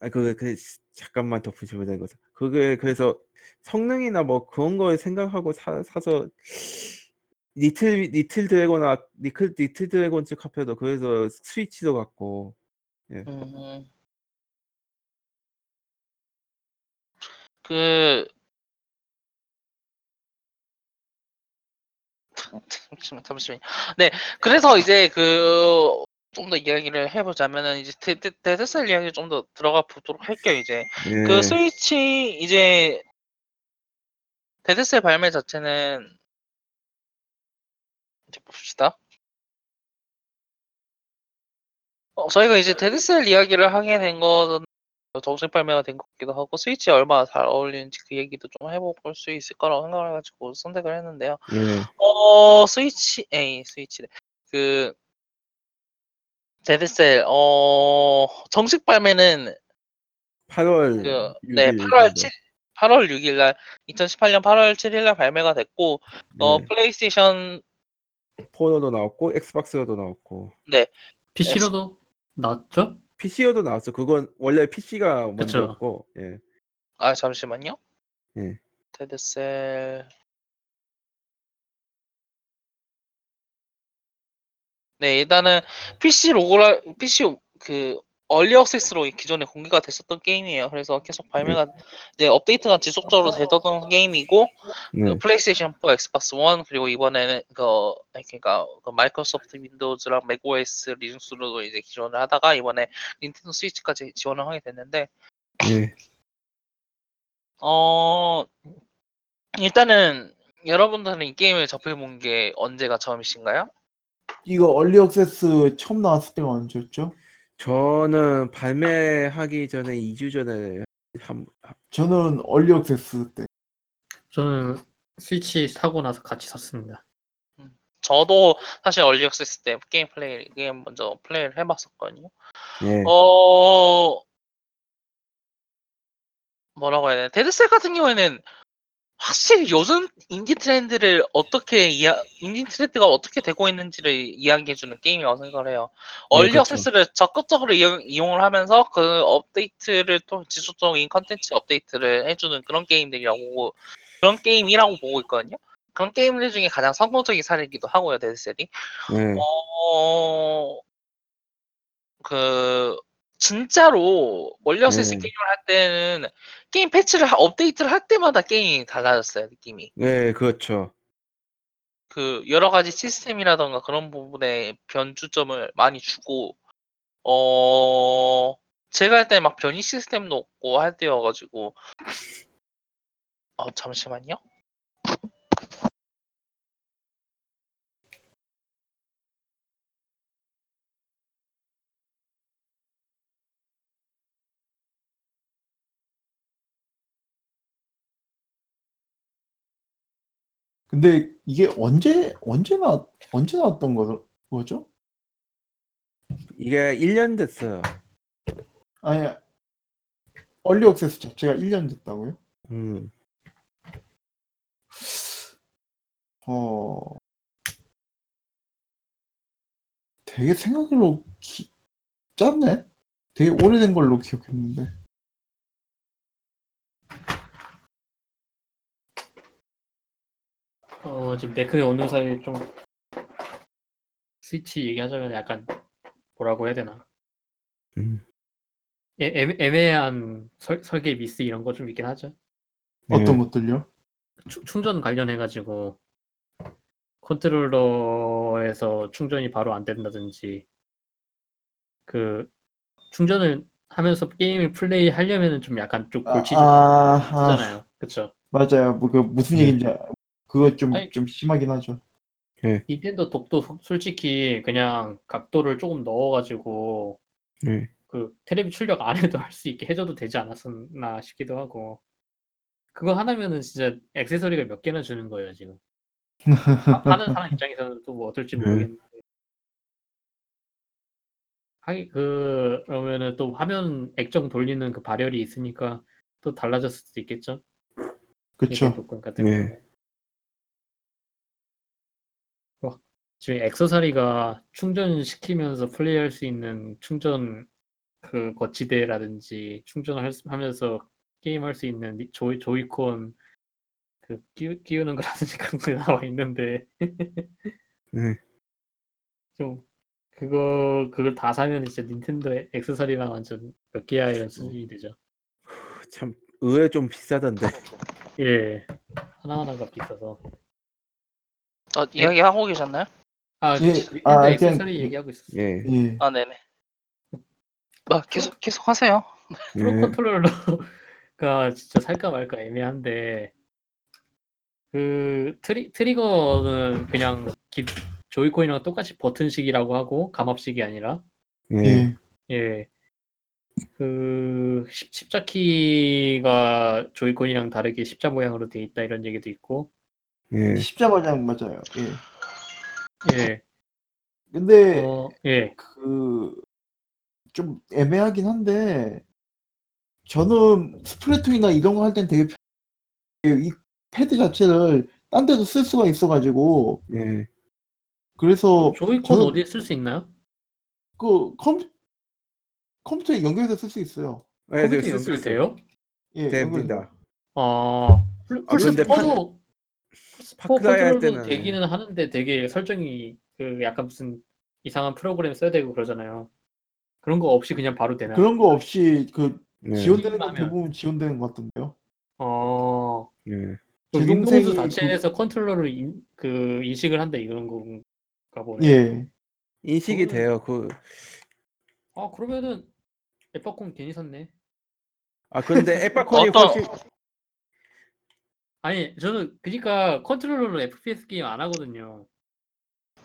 아, 그, 그, 잠깐만 덧붙이면 되는 거죠. 그게, 그래서 성능이나 뭐 그런 걸 생각하고 사, 사서 리틀 리틀 드래곤 아 리틀 리틀 드래곤 쪽 카페도 그래서 스위치도 갖고 음. 그 잠시만 잠시만요. 네, 그래서 이제 그 좀 더 이야기를 해보자면은 이제 데, 데, 데드셀 이야기 좀 더 들어가 보도록 할게요. 이제 예. 그 스위치 이제 데드셀 발매 자체는 이제 봅시다. 어, 저희가 이제 데드셀 이야기를 하게 된 거는 정식 발매가 된 것 같기도 하고 스위치에 얼마나 잘 어울리는지 그 얘기도 좀 해볼 수 있을 거라고 생각을 해가지고 선택을 했는데요. 예. 어 스위치 에이 스위치래 그 데드셀 어 정식 발매는 8월 그네 6일 8월 정도. 7 8월 6일 날 2018년 8월 7일 날 발매가 됐고 어 예. 플레이스테이션 포로도 나왔고 엑스박스로도 나왔고 PC로도 나왔죠? PC로도 나왔어. 그건 원래 PC가. 먼저였고 예. 아 잠시만요. 예. 데드셀 네 일단은 PC 로고라 PC 그 early access로 기존에 공개가 됐었던 게임이에요. 그래서 계속 발매가 이제 업데이트가 지속적으로 되던 게임이고 네. 그 플레이스테이션 4, 엑스박스 1 그리고 이번에는 그 그러니까 그 마이크로소프트 윈도우즈랑 맥OS 리눅스로도 이제 지원을 하다가 이번에 닌텐도 스위치까지 지원을 하게 됐는데 예. 어 일단은 여러분들은 이 게임을 접해본 게 언제가 처음이신가요? 이거 early access 처음 나왔을 때가 언제였죠? 저는 발매하기 전에 2주 전에 한 저는 early access 때. 저는 스위치 사고 나서 같이 샀습니다. 저도 사실 early access 때 게임 플레이 게임 먼저 플레이를 해봤었거든요. 예. 어 뭐라고 해야 되나 데드셀 같은 경우에는 확실히 요즘 인디 트렌드를 어떻게 이야 인디 트렌드가 어떻게 되고 있는지를 이야기해주는 게임이라고 생각을 해요. early 그쵸. access를 적극적으로 이용, 이용 을 하면서 그 업데이트를 또 지속적인 컨텐츠 업데이트를 해주는 그런 게임들이라고 그런 게임이라고 보고 있거든요. 그런 게임들 중에 가장 성공적인 사례이기도 하고요, 데드셀이. 예. 어, 그, 진짜로, 멀리어세스 네. 게임을 할 때는, 게임 패치를, 하- 업데이트를 할 때마다 게임이 달라졌어요, 느낌이. 네, 그렇죠. 그, 여러 가지 시스템이라던가 그런 부분에 변주점을 많이 주고, 어, 제가 할 때 막 변이 시스템도 없고 할 때여가지고, 어, 잠시만요. 근데 이게 언제 언제 나 언제 나왔던 거, 거죠? 이게 1년 됐어요. 아니 얼리 액세스 자체가 1년 됐다고요? 음. 어 되게 생각으로 기... 짧네. 되게 오래된 걸로 기억했는데. 어, 지금 네크에 오는 사이에 좀 스위치 얘기하자면 약간 뭐라고 해야 되나? 음. 애, 애매- 애매한 설, 설계 미스 이런 거 좀 있긴 하죠. 어떤 예. 것들요? 충- 충전 관련해가지고 컨트롤러에서 충전이 바로 안 된다든지 그 충전을 하면서 게임을 플레이 하려면은 좀 약간 좀 골치 좀 아, 아. 그쵸? 맞아요. 뭐 그 무슨 네. 얘기인지 아- 그거 좀 아니- 좀 심하긴 하죠. 닌텐도 독도 소- 솔직히 그냥 각도를 조금 넣어가지고 예. 그 테레비 출력 안 해도 할 수 있게 해줘도 되지 않았었나 싶기도 하고 그거 하나면은 진짜 액세서리가 몇 개나 주는 거예요 지금 하- 하는 사람 입장에서는 또 뭐 어떨지 네. 모르겠는데 하기 그 그러면은 또 화면 액정 돌리는 그 발열이 있으니까 또 달라졌을 수도 있겠죠 그쵸. 닌텐도 건 같은 예. 경우는. 지금 액세서리가 충전시키면서 플레이할 수 있는 충전 그 거치대라든지 충전을 할 수- 하면서 게임할 수 있는 니- 조이, 조이콘 그 끼우, 끼우 는 거라든지 그런 거 나와 있는데 네. 좀 그거 그걸 다 사면 진짜 닌텐도 액세서리랑 완전 몇 개야 이런 수준이 되죠. 참 의외 좀 비싸던데. 예 하나 하나가 비싸서 어, 이야기 하고 계셨나요? 아 예, 닌텐도 아, 그냥- 액세서리 얘기하고 있었어 요. 예. 예. 아 네네. 아 계속 계속 하세요. 프로 예. 컨트롤러가 진짜 살까 말까 애매한데 그 트리, 트리거는 그냥 기, 조이콘이랑 똑같이 버튼식이라고 하고 감압식이 아니라 예. 예. 예. 그 십- 십자키가 조이콘이랑 다르게 십자 모양으로 돼 있다 이런 얘기도 있고 예. 십자가장 맞아요. 예. 예. 근데 어, 예. 그 좀 애매하긴 한데 저는 스플래툰이나 이런 거 할 땐 되게 편- 이 패드 자체를 딴 데도 쓸 수가 있어가지고 예. 그래서 조이콘 저는- 어디에 쓸 수 있나요? 그 컴, 컴퓨터에 연결해서 쓸 수 있어요. 예, 컴퓨터 쓸수 있어요. 연결돼요? 예. 됩니다. 아, 플- 아, 근데 플스4도 스포 파크라이 할 컨트롤도 때는- 되기는 하는데 되게 설정이 그 약간 무슨 이상한 프로그램 써야 되고 그러잖아요. 그런 거 없이 그냥 바로 되나요? 그런 거 없이 그 예. 지원되는 건 하면. 대부분 지원되는 것 같던데요. 어, 예. 그제 윈도우즈 동생이 자체에서 컨트롤러를 인, 그 인식을 한다 이런 건가 보네. 예. 인식이 그거는- 돼요. 그아 그러면은 엑박콘 괜히 샀네. 아 근데 엑박콘이 어떤- 훨씬 아니 저는 그러니까 컨트롤러로 FPS 게임 안 하거든요.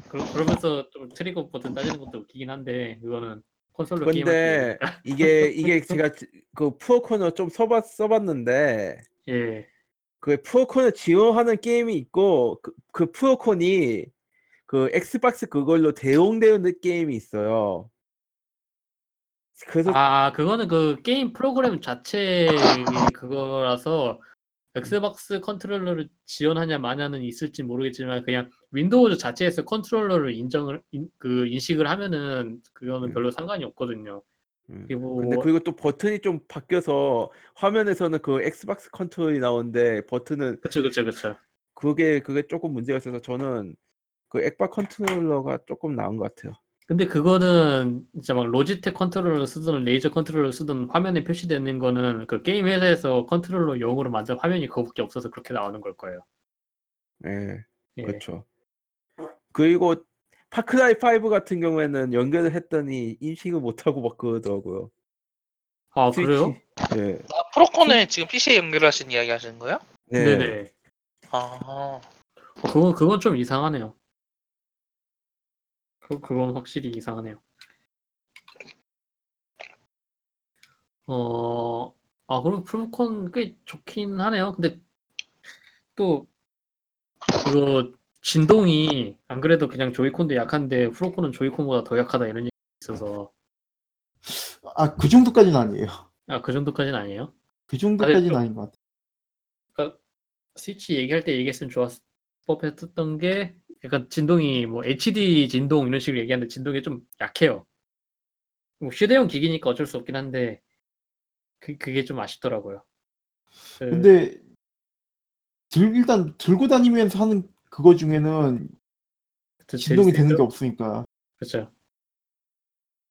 그, 그러면서 좀 트리거 버튼 따지는 것도 웃기긴 한데 그거는 콘솔로 게임 근데 이게 이게 제가 지- 그 프로콘을 좀 써봤 써봤는데 예. 그 프로콘을 지원하는 게임이 있고 그, 그 프로콘이 그 엑스박스 그걸로 대용되는 게임이 있어요. 그래서 아 그거는 그 게임 프로그램 자체 그거라서 엑스박스 컨트롤러를 지원하냐 마냐는 있을지 모르겠지만 그냥 윈도우즈 자체에서 컨트롤러를 인정을 인, 그 인식을 하면은 그거는 음. 별로 상관이 없거든요. 음. 그리고 근데 그리고 또 버튼이 좀 바뀌어서 화면에서는 그 엑스박스 컨트롤이 나오는데 버튼은 그쵸 그쵸 그쵸. 그게 그게 조금 문제가 있어서 저는 그 엑박 컨트롤러가 조금 나은 것 같아요. 근데 그거는 진짜 막 로지텍 컨트롤러 쓰든 레이저 컨트롤러 쓰든 화면에 표시되는 거는 그 게임 회사에서 컨트롤러 용으로 만든 화면이 그거밖에 없어서 그렇게 나오는 걸 거예요. 예, 예. 그렇죠. 그리고 파크라이 5 같은 경우에는 연결을 했더니 인식을 못 하고 막 그러더라고요. 아 스위치. 그래요? 예, 아, 프로콘을 지금 PC에 연결하신 이야기 하시는 거예요? 예. 네네. 아, 그건 그건 좀 이상하네요. 그 그건 확실히 이상하네요. 어, 아 그럼 프로콘 꽤 좋긴 하네요. 근데 또 그거 진동이 안 그래도 그냥 조이콘도 약한데 프로콘은 조이콘보다 더 약하다 이런 얘기 있어서 아, 그 정도까지는 아니에요. 아 그 정도까지는 아니에요. 그 정도까지는 좀- 아닌 것 같아요. 스위치 얘기할 때 얘기했으면 좋았을 법했던 게 약간 진동이 뭐 HD 진동 이런 식으로 얘기하는데 진동이 좀 약해요. 뭐 휴대용 기기니까 어쩔 수 없긴 한데 그, 그게 좀 아쉽더라고요. 그- 근데 들, 일단 들고 다니면서 하는 그거 중에는 그 진동이 되는 게? 없으니까. 그렇죠.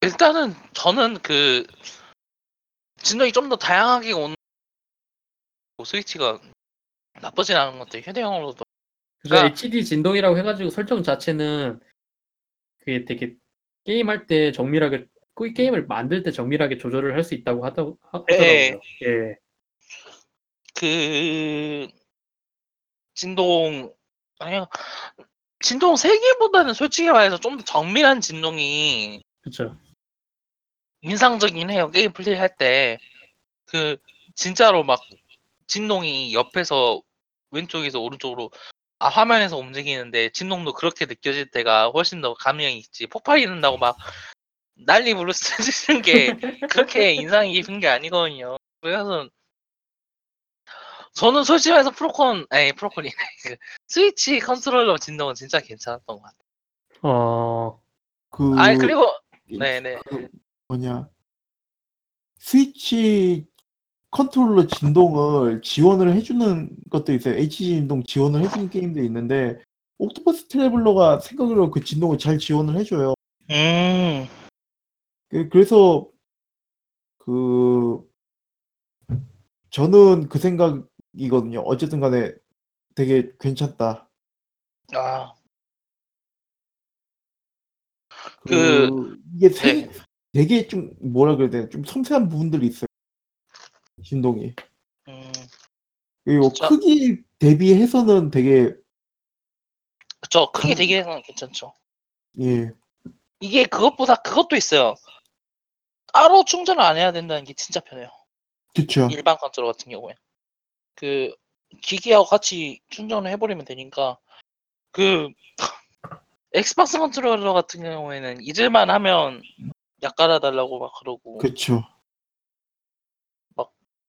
일단은 저는 그 진동이 좀 더 다양하게 오는 스위치가 나쁘진 않은 것 같아요. 휴대용으로도. 그래서 그러니까- HD 진동이라고 해가지고 설정 자체는 그게 되게 게임할 때 정밀하게 그 게임을 만들 때 정밀하게 조절을 할 수 있다고 하더, 하, 예. 하더라고요. 예. 그 진동 아니요 진동 세기보다는 솔직히 말해서 좀 더 정밀한 진동이 그렇죠. 인상적이긴 해요 게임 플레이할 때 그 진짜로 막 진동이 옆에서 왼쪽에서 오른쪽으로 아 화면에서 움직이는데 진동도 그렇게 느껴질 때가 훨씬 더 감명이 있지. 폭발이 난다고 막 난리 부르스는 게 그렇게 인상이 깊은 게 아니거든요. 그래서 저는 솔직히 말해서 프로콘 아니 프로콘이 그 스위치 컨트롤러 진동은 진짜 괜찮았던 것 같아요. 어, 그아 그리고 네네. 그 뭐냐. 스위치 컨트롤러 진동을 지원을 해주는 것도 있어요. HD 진동 지원을 해주는 게임도 있는데 옥토패스 트래블러가 생각으로 그 진동을 잘 지원을 해줘요. 음, 그- 그래서 그 저는 그 생각이거든요. 어쨌든 간에 되게 괜찮다. 아, 그, 그- 이게 세, 네. 되게 좀 뭐라 그래야 되나 좀 섬세한 부분들이 있어요. 진동이. 음, 그리고 진짜? 크기 대비해서는 되게 그쵸. 크게 강- 되기에는 괜찮죠. 예 이게 그것보다 그것도 있어요. 따로 충전을 안 해야 된다는 게 진짜 편해요. 그쵸. 일반 컨트롤 같은 경우에. 그, 기기하고 같이 충전을 해버리면 되니까, 그, 엑스박스 컨트롤러 같은 경우에는 잊을만 하면 약 깔아달라고 막 그러고, 그쵸.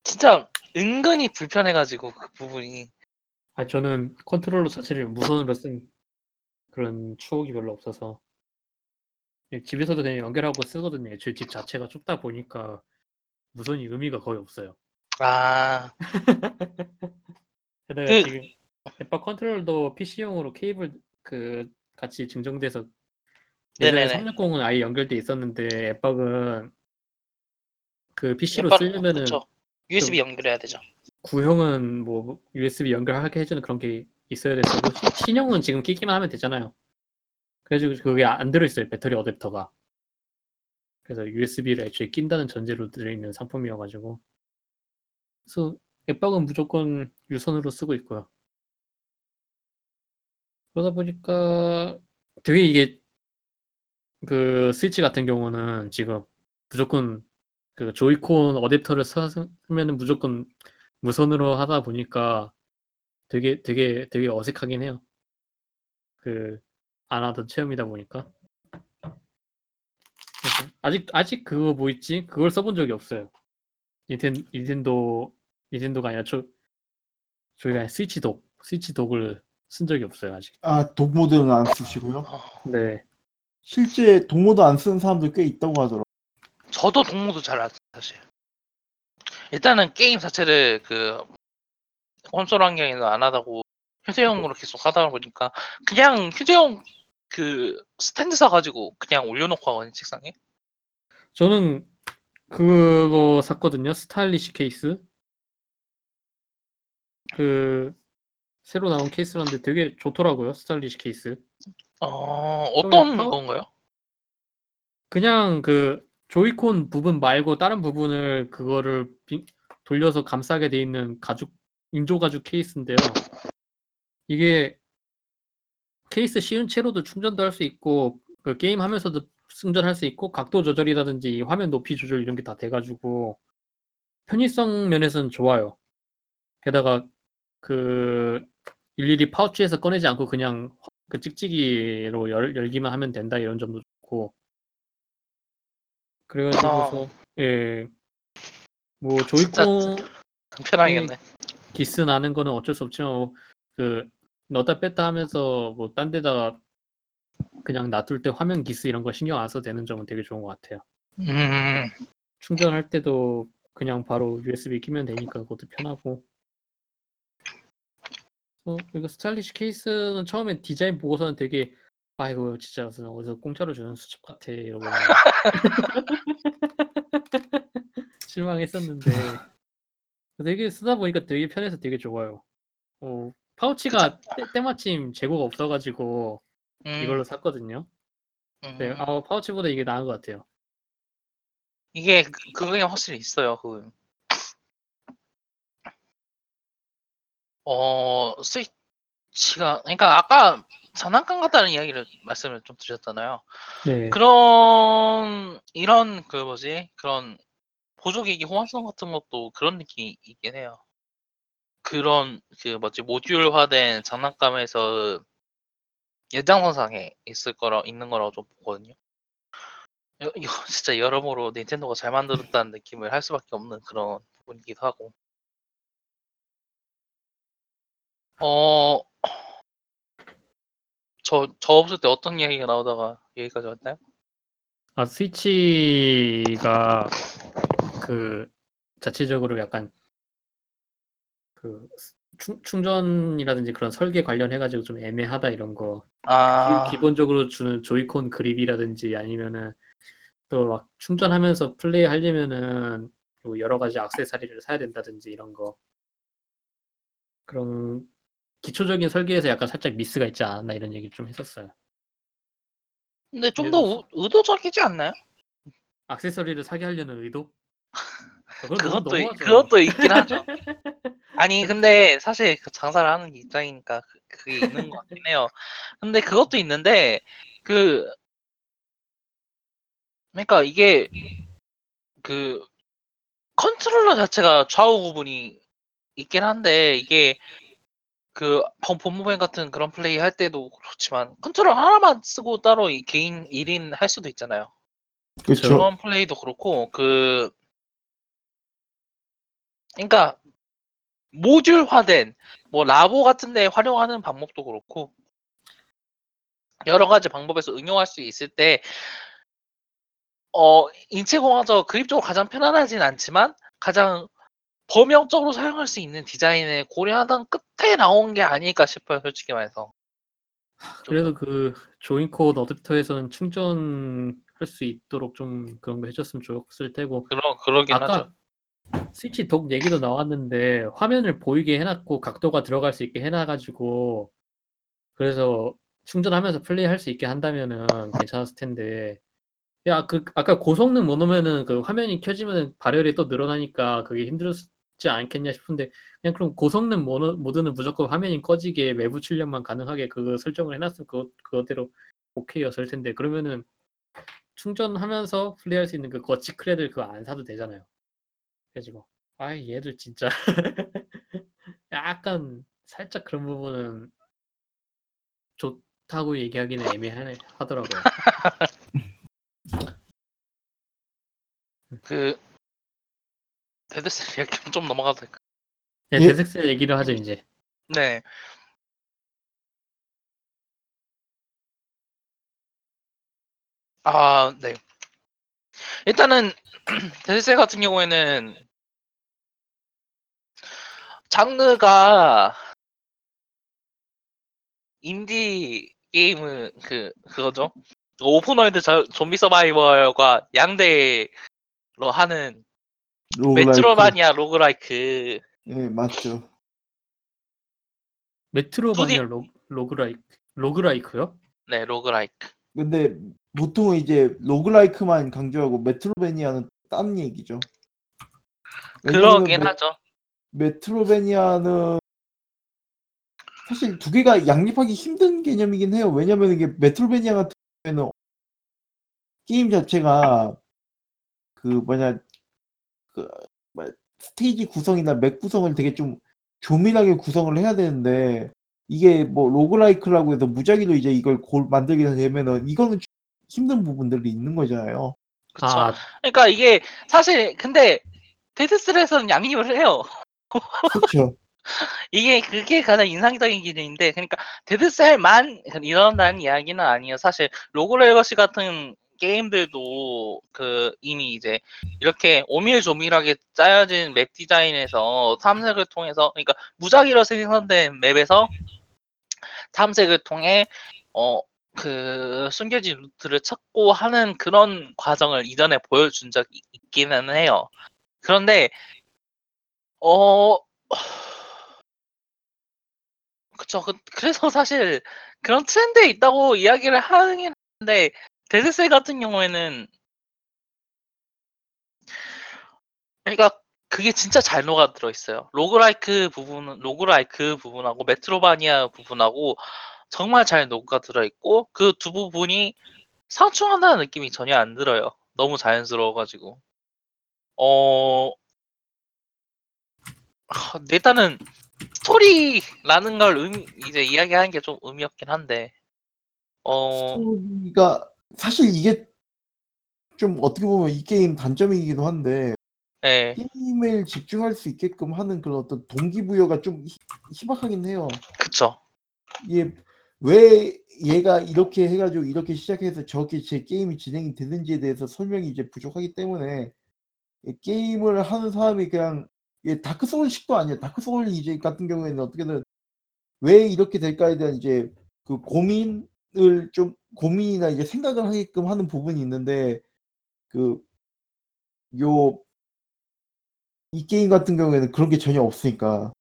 진짜 은근히 불편해가지고 그 부분이. 아 저는 컨트롤러 자체를 무선으로 쓴 그런 추억이 별로 없어서 그냥 집에서도 그냥 연결하고 쓰거든요. 제집 자체가 좁다 보니까 무선이 의미가 거의 없어요. 아, 게다가 그- 지금 앱박 컨트롤러도 PC용으로 케이블 그 같이 증정돼서 예전에 네네네. 360은 아예 연결돼 있었는데 앱박은 그 PC로 앱박- 쓰려면은 그쵸. USB 연결해야 되죠. 구형은 뭐 USB 연결하게 해주는 그런 게 있어야 돼서 뭐 신- 신형은 지금 끼기만 하면 되잖아요. 그래가지고 그게 안 들어있어요 배터리 어댑터가. 그래서 USB를 애초에 낀다는 전제로 들어있는 상품이어가지고 그래서 앱박은 무조건 유선으로 쓰고 있고요. 그러다 보니까 되게 이게 그 스위치 같은 경우는 지금 무조건 그 조이콘 어댑터를 쓰면은 무조건 무선으로 하다 보니까 되게 되게 되게 어색하긴 해요. 그 안 하던 체험이다 보니까 아직 아직 그거 뭐 있지? 그걸 써본 적이 없어요. 닌텐 닌텐도 닌텐도가 아니라 저 저희가 스위치 독 스위치 독을 쓴 적이 없어요 아직. 아 독 모드는 안 쓰시고요. 어, 네. 실제 독 모드 안 쓰는 사람들 꽤 있다고 하더라고요. 저도 동무도 잘 안 사실. 일단은 게임 자체를 그 콘솔 환경에서 안 하다고 휴대용으로 계속 하다 보니까 그냥 휴대용 그 스탠드 사가지고 그냥 올려놓고 하거든요 책상에. 저는 그거 샀거든요. 스타일리시 케이스. 그 새로 나온 케이스라는데 되게 좋더라고요. 스타일리시 케이스. 어 어떤 건가요? 그냥 그 조이콘 부분 말고 다른 부분을 그거를 빙- 돌려서 감싸게 돼 있는 가죽 인조 가죽 케이스인데요. 이게 케이스 씌운 채로도 충전도 할 수 있고 그 게임 하면서도 충전할 수 있고 각도 조절이라든지 화면 높이 조절 이런 게 다 돼가지고 편의성 면에서는 좋아요. 게다가 그 일일이 파우치에서 꺼내지 않고 그냥 그 찍찍이로 열, 열기만 하면 된다 이런 점도 좋고 그래가지고서 예. 뭐 조이콘 편하겠네. 기스 나는 거는 어쩔 수 없지만 뭐 그 넣었다 뺐다 하면서 뭐 딴 데다가 그냥 놔둘 때 화면 기스 이런 거 신경 안 써도 되는 점은 되게 좋은 것 같아요. 음, 충전할 때도 그냥 바로 USB 끼면 되니까 그것도 편하고. 어, 이거 스타일리시 케이스는 처음에 디자인 보고서는 되게 아 이거 진짜 무슨 어디서 공짜로 주는 수첩 같아 이러고 실망했었는데 되게 쓰다 보니까 되게 편해서 되게 좋아요. 어, 파우치가 때, 때마침 재고가 없어가지고 음, 이걸로 샀거든요. 음. 네, 아, 파우치보다 이게 나은 것 같아요. 이게 그- 그게 확실히 있어요. 그 어, 스위치가 그러니까 아까 장난감 같다는 이야기를 말씀을 좀 드렸잖아요. 네. 그런 이런 그 뭐지 그런 보조기기 호환성 같은 것도 그런 느낌이 있긴 해요. 그런 그 뭐지 모듈화된 장난감에서 연장선상에 있을 거라 있는 거라고 좀 보거든요. 이거, 이거 진짜 여러모로 닌텐도가 잘 만들었다는 느낌을 할 수밖에 없는 그런 부분이기도 하고. 어, 저, 저 없을 때 어떤 이야기가 나오다가 여기까지 왔나요? 아, 스위치가 그 자체적으로 약간 그 충, 충전이라든지 그런 설계 관련해가지고 좀 애매하다 이런 거. 아, 기, 본적으로 주는 조이콘 그립이라든지 아니면은 또 막 충전하면서 플레이 하려면은 뭐 여러 가지 액세서리를 사야 된다든지 이런 거. 그런 기초적인 설계에서 약간 살짝 미스가 있지 않았나 이런 얘기를 좀 했었어요. 근데 좀 더 의도적이지 않나요? 액세서리를 사게 하려는 의도? 그것도. 그것도 있긴 하죠. 아니 근데 사실 그 장사를 하는 입장이니까 그- 그게 있는 것 같긴 해요. 근데 그것도 있는데 그 그러니까 이게 그 컨트롤러 자체가 좌우 구분이 있긴 한데 이게 그 본- 본모뱅 같은 그런 플레이 할 때도 그렇지만 컨트롤 하나만 쓰고 따로 이 개인 1인 할 수도 있잖아요. 그렇죠. 그런 플레이도 그렇고 그 그러니까 모듈화된 뭐 라보 같은 데 활용하는 방법도 그렇고 여러 가지 방법에서 응용할 수 있을 때 어, 인체공학적 그립적으로 가장 편안하진 않지만 가장 범용적으로 사용할 수 있는 디자인을 고려하던 끝에 나온 게 아닐까 싶어요, 솔직히 말해서. 그래도 그 조인코드 어댑터에서는 충전할 수 있도록 좀 그런 거 해줬으면 좋았을 테고 그러, 그러긴 하죠. 아까 스위치 독 얘기도 나왔는데 화면을 보이게 해놨고 각도가 들어갈 수 있게 해놔가지고 그래서 충전하면서 플레이할 수 있게 한다면은 괜찮았을 텐데 야 그 아까 고성능 못 놓으면은 그 화면이 켜지면 발열이 또 늘어나니까 그게 힘들었지 않겠냐 싶은데 그냥 그럼 고성능 모드, 모드는 무조건 화면이 꺼지게 외부 출력만 가능하게 그 설정을 해놨으면 그거, 그거대로 오케이였을 텐데 그러면은 충전하면서 플레이할 수 있는 그 거치 크레들 그거 안 사도 되잖아요. 그래가지고 아 얘들 진짜 약간 살짝 그런 부분은 좋다고 얘기하기는 애매하네 하더라고요. 그 Dead Cells 이렇게 좀 넘어가도 될까? 네, 예. Dead Cells 얘기를 하죠 이제. 네. 아, 네. 일단은 Dead Cells 같은 경우에는 장르가 인디 게임은 그 그거죠. open world 저- 좀비 서바이벌과 양대 로 하는 roguelike. metroidvania roguelike 예, 맞죠. metroidvania 로, roguelike roguelike요? 네 roguelike 근데 보통은 이제 roguelike만 강조하고 metroidvania는 딴 얘기죠. 왜냐면 그러긴 메- 하죠. metroidvania는 사실 두 개가 양립하기 힘든 개념이긴 해요. 왜냐면 이게 metroidvania 같은 경우에는 게임 자체가 그 뭐냐 그 뭐, 스테이지 구성이나 맵 구성을 되게 좀 조밀하게 구성을 해야 되는데 이게 뭐 roguelike라고 해서 무작위로 이제 이걸 골 만들게 되면은 이거는 좀 힘든 부분들이 있는 거잖아요. 그쵸. 아 그러니까 이게 사실 근데 Dead Cells에서는 양립을 해요. 그렇죠. 이게 그게 가장 인상적인 기준인데 그러니까 Dead Cells만 이런다는 이야기는 아니에요. 사실 Rogue Legacy 같은 게임들도 그 이미 이제 이렇게 오밀조밀하게 짜여진 맵 디자인에서 탐색을 통해서 그러니까 무작위로 생성된 맵에서 탐색을 통해 어 그 숨겨진 루트를 찾고 하는 그런 과정을 이전에 보여준 적이 있기는 해요. 그런데 어 그쵸. 그, 그래서 사실 그런 트렌드에 있다고 이야기를 하긴 하는데 Dead Cells 같은 경우에는 그러니까 그게 진짜 잘 녹아 들어 있어요. roguelike 부분은 roguelike 부분하고 metroidvania 부분하고 정말 잘 녹아 들어 있고 그 두 부분이 상충한다는 느낌이 전혀 안 들어요. 너무 자연스러워 가지고. 어 하, 일단은 스토리라는 걸 의미, 이제 이야기하는 게 좀 의미 없긴 한데 어 스토리가 사실 이게 좀 어떻게 보면 이 게임 단점이기도 한데 네, 게임을 집중할 수 있게끔 하는 그런 어떤 동기부여가 좀 희- 희박하긴 해요. 그쵸. 이게 왜 얘가 이렇게 해가지고 이렇게 시작해서 저렇게 제 게임이 진행이 되는지에 대해서 설명이 이제 부족하기 때문에 이 게임을 하는 사람이 그냥 이게 Dark Souls식도 아니에요. Dark Souls 이제 같은 경우에는 어떻게든 왜 이렇게 될까에 대한 이제 그 고민을 좀 고민이나 이제 생각을 하게끔 하는 부분이 있는데 그 요 이 게임 같은 경우에는 그런 게 전혀 없으니까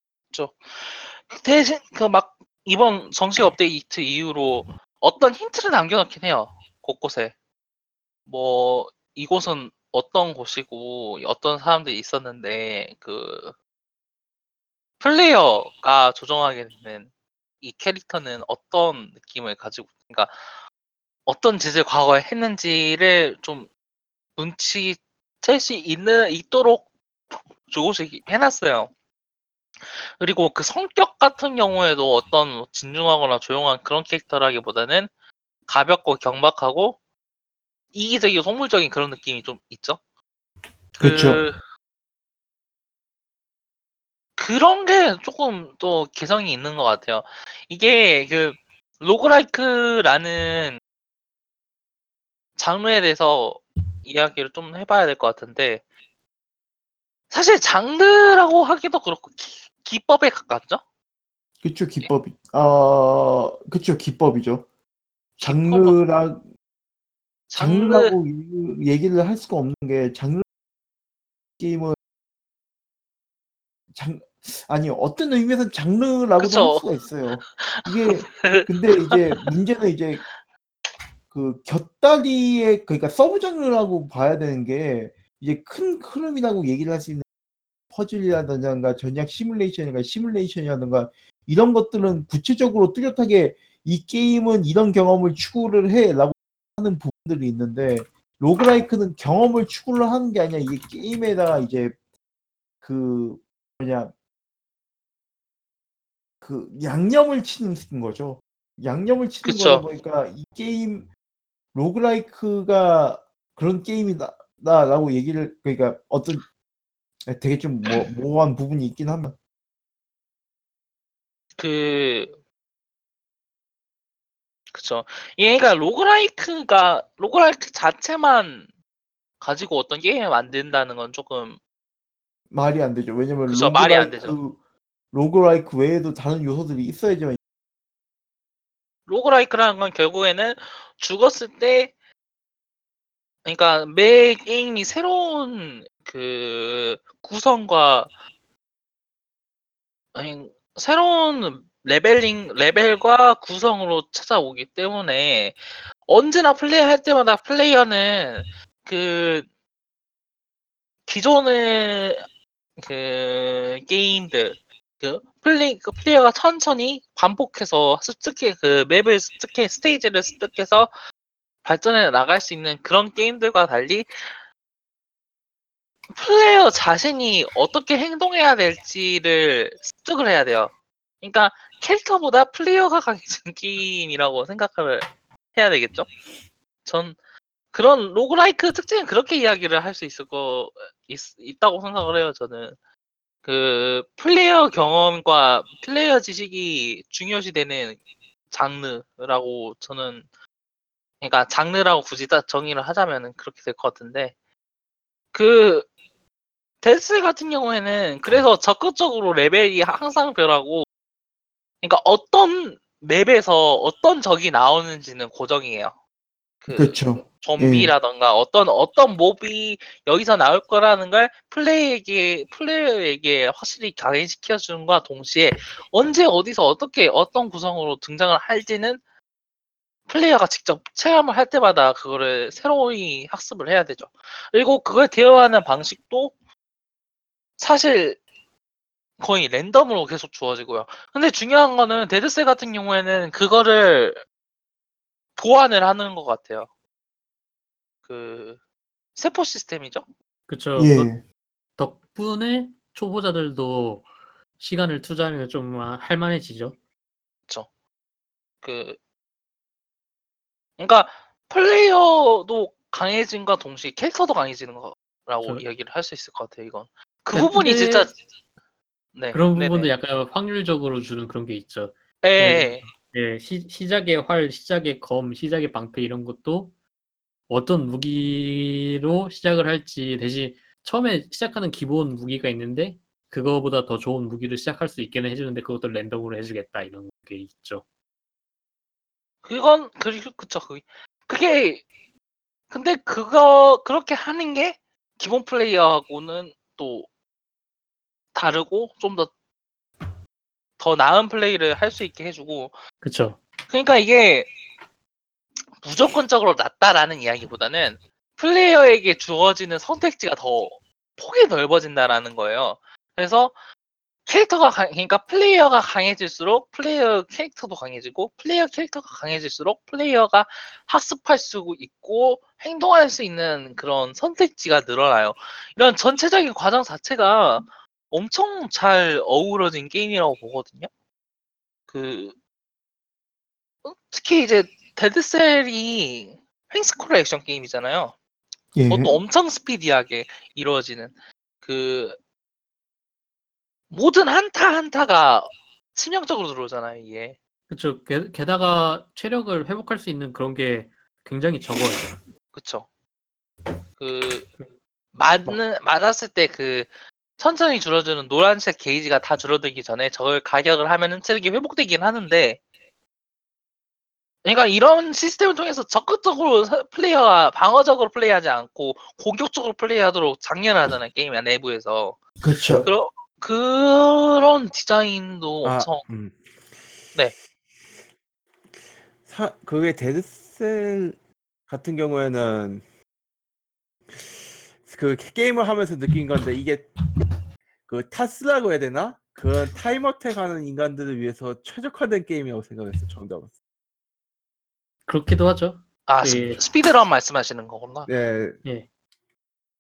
대신 그 막 이번 정식 업데이트 이후로 어떤 힌트를 남겨놓긴 해요. 곳곳에. 뭐 이곳은 어떤 곳이고 어떤 사람들이 있었는데 그 플레이어가 조정하게 되는 이 캐릭터는 어떤 느낌을 가지고 그러니까 어떤 짓을 과거에 했는지를 좀 눈치 챌 수 있는 있도록 조금씩 해놨어요. 그리고 그 성격 같은 경우에도 어떤 뭐 진중하거나 조용한 그런 캐릭터라기보다는 가볍고 경박하고 이기적이고 속물적인 그런 느낌이 좀 있죠. 그쵸. 그- 그런 게 조금 또 개성이 있는 것 같아요. 이게 그 로그라이크라는 장르에 대해서 이야기를 좀 해봐야 될 것 같은데 사실 장르라고 하기도 그렇고 기, 기법에 가깝죠? 그쵸 기법이 아 그쵸 기법이죠. 장르라 장르 장르라고 이- 얘기를 할 수가 없는 게 장르 게임은 장 아니 어떤 의미에서 장르라고도 그쵸. 할 수가 있어요. 이게 근데 이제 문제는 이제 그 곁다리의 그러니까 서브 장르라고 봐야 되는 게 이제 큰 흐름이라고 얘기를 할 수 있는 퍼즐이라든가 전략 시뮬레이션이나 시뮬레이션이라든가 이런 것들은 구체적으로 뚜렷하게 이 게임은 이런 경험을 추구를 해라고 하는 부분들이 있는데 roguelike는 경험을 추구를 하는 게 아니라 이게 게임에다가 이제 그 뭐냐 그 양념을 치는 거죠. 양념을 치는. 거다 보니까 이 게임 roguelike가 그런 게임이다라고 얘기를 그러니까 어떤 되게 좀 뭐, 모호한 부분이 있긴 하면 그 그쵸. 얘가 roguelike가 roguelike 자체만 가지고 어떤 게임을 만든다는 건 조금 말이 안 되죠. 왜냐면 그쵸, 말이 안 roguelike roguelike 외에도 다른 요소들이 있어야지만 roguelike라는 건 결국에는 죽었을 때 그러니까 매 게임이 새로운 그 구성과 아니 새로운 leveling 레벨과 구성으로 찾아오기 때문에 언제나 플레이할 때마다 플레이어는 그 기존의 그 게임들 그 플레이 그 플레이어가 천천히 반복해서 습득해 그 맵을 습득해 스테이지를 습득해서 발전해 나갈 수 있는 그런 게임들과 달리 플레이어 자신이 어떻게 행동해야 될지를 습득을 해야 돼요. 그러니까 캐릭터보다 플레이어가 강해진 게임이라고 생각을 해야 되겠죠. 전 그런 roguelike 특징은 그렇게 이야기를 할 수 있을 거 있, 있다고 생각을 해요. 저는 그 플레이어 경험과 플레이어 지식이 중요시되는 장르라고 저는 그러니까 장르라고 굳이 딱 정의를 하자면은 그렇게 될 것 같은데 그 데스 같은 경우에는 그래서 적극적으로 레벨이 항상 별하고 그러니까 어떤 맵에서 어떤 적이 나오는지는 고정이에요. 그 그렇죠. 좀비라던가 어떤 어떤 몹이 여기서 나올 거라는 걸 플레이에게 플레이어에게 확실히 강의시켜 주는 것과 동시에 언제 어디서 어떻게 어떤 구성으로 등장을 할지는 플레이어가 직접 체험을 할 때마다 그거를 새로이 학습을 해야 되죠. 그리고 그걸 대여하는 방식도 사실 거의 랜덤으로 계속 주어지고요. 근데 중요한 거는 Dead Cells 같은 경우에는 그거를 보완을 하는 것 같아요. 그 세포 시스템이죠. 그쵸. 그 예. 덕분에 초보자들도 시간을 투자하면 좀 아, 할만해지죠. 그 그러니까 플레이어도 강해진과 동시에 캐릭터도 강해지는 거라고 저- 이야기를 할 수 있을 것 같아요. 이건 그 근데 부분이 진짜 네 그런 네네. 부분도 약간 확률적으로 주는 그런 게 있죠. 예, 예, 시, 시작의 활, 시작의 검, 시작의 방패 이런 것도 어떤 무기로 시작을 할지 대신 처음에 시작하는 기본 무기가 있는데 그거보다 더 좋은 무기를 시작할 수 있게는 해주는데 그것도 랜덤으로 해주겠다 이런 게 있죠. 그건 그리고 그쵸 그 그게 근데 그거 그렇게 하는 게 기본 플레이어하고는 또 다르고 좀 더 더 나은 플레이를 할 수 있게 해주고 그쵸. 그러니까 이게 무조건적으로 낫다라는 이야기보다는 플레이어에게 주어지는 선택지가 더 폭이 넓어진다라는 거예요. 그래서 캐릭터가 강, 그러니까 플레이어가 강해질수록 플레이어 캐릭터도 강해지고 플레이어 캐릭터가 강해질수록 플레이어가 학습할 수 있고 행동할 수 있는 그런 선택지가 늘어나요. 이런 전체적인 과정 자체가 엄청 잘 어우러진 게임이라고 보거든요. 그 어, 특히 이제 데드셀이 횡스크롤 액션 게임이잖아요. 예. 그것도 엄청 스피디하게 이루어지는 그 모든 한타 한타가 치명적으로 들어오잖아요 이게 그쵸. 게, 게다가 체력을 회복할 수 있는 그런 게 굉장히 적어요. 그쵸 그 맞는 맞았을 때 그 천천히 줄어드는 노란색 게이지가 다 줄어들기 전에 저걸 가격을 하면은 체력이 회복되긴 하는데 그러니까 이런 시스템을 통해서 적극적으로 사- 플레이어가 방어적으로 플레이하지 않고 공격적으로 플레이하도록 장려하잖아요 게임 내부에서 그렇죠. 그런 그런 디자인도 아, 엄청 음. 네. 사, 그게 Dead Cells 같은 경우에는 그 게임을 하면서 느낀 건데 이게 그 TAS라고 해야 되나? 그런 time attack 하는 인간들을 위해서 최적화된 게임이라고 생각했어 정답은. 그렇기도 하죠. 아 예. 스- speedrun 말씀하시는 거구나. 네. 예.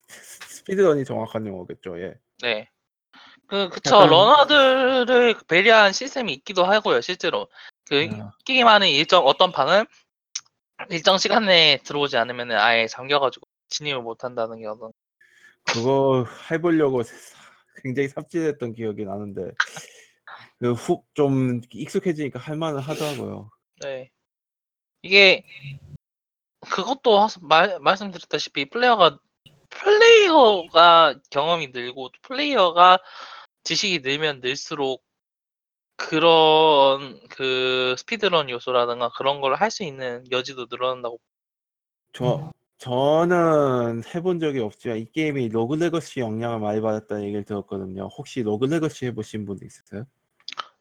스피드런이 정확한 용어겠죠. 예. 네. 그 그쵸 약간- 러너들을 배려한 시스템이 있기도 하고요 실제로 그 아, 게임하는 일정 어떤 방은 일정 시간 내에 들어오지 않으면 아예 잠겨가지고 진입을 못한다는 게 어떤 그거 해보려고 굉장히 삽질했던 기억이 나는데 그후좀 익숙해지니까 할만은 하더라고요. 네 이게 그것도 하- 말, 말씀드렸다시피 플레이어가 플레이어가 경험이 늘고 플레이어가 지식이 늘면 늘수록 그런 그 speedrun 요소라든가 그런 걸 할 수 있는 여지도 늘어난다고 저 저는 해본 적이 없지만 이 게임이 Rogue Legacy 영향을 많이 받았다는 얘기를 들었거든요. 혹시 Rogue Legacy 해보신 분 있으세요?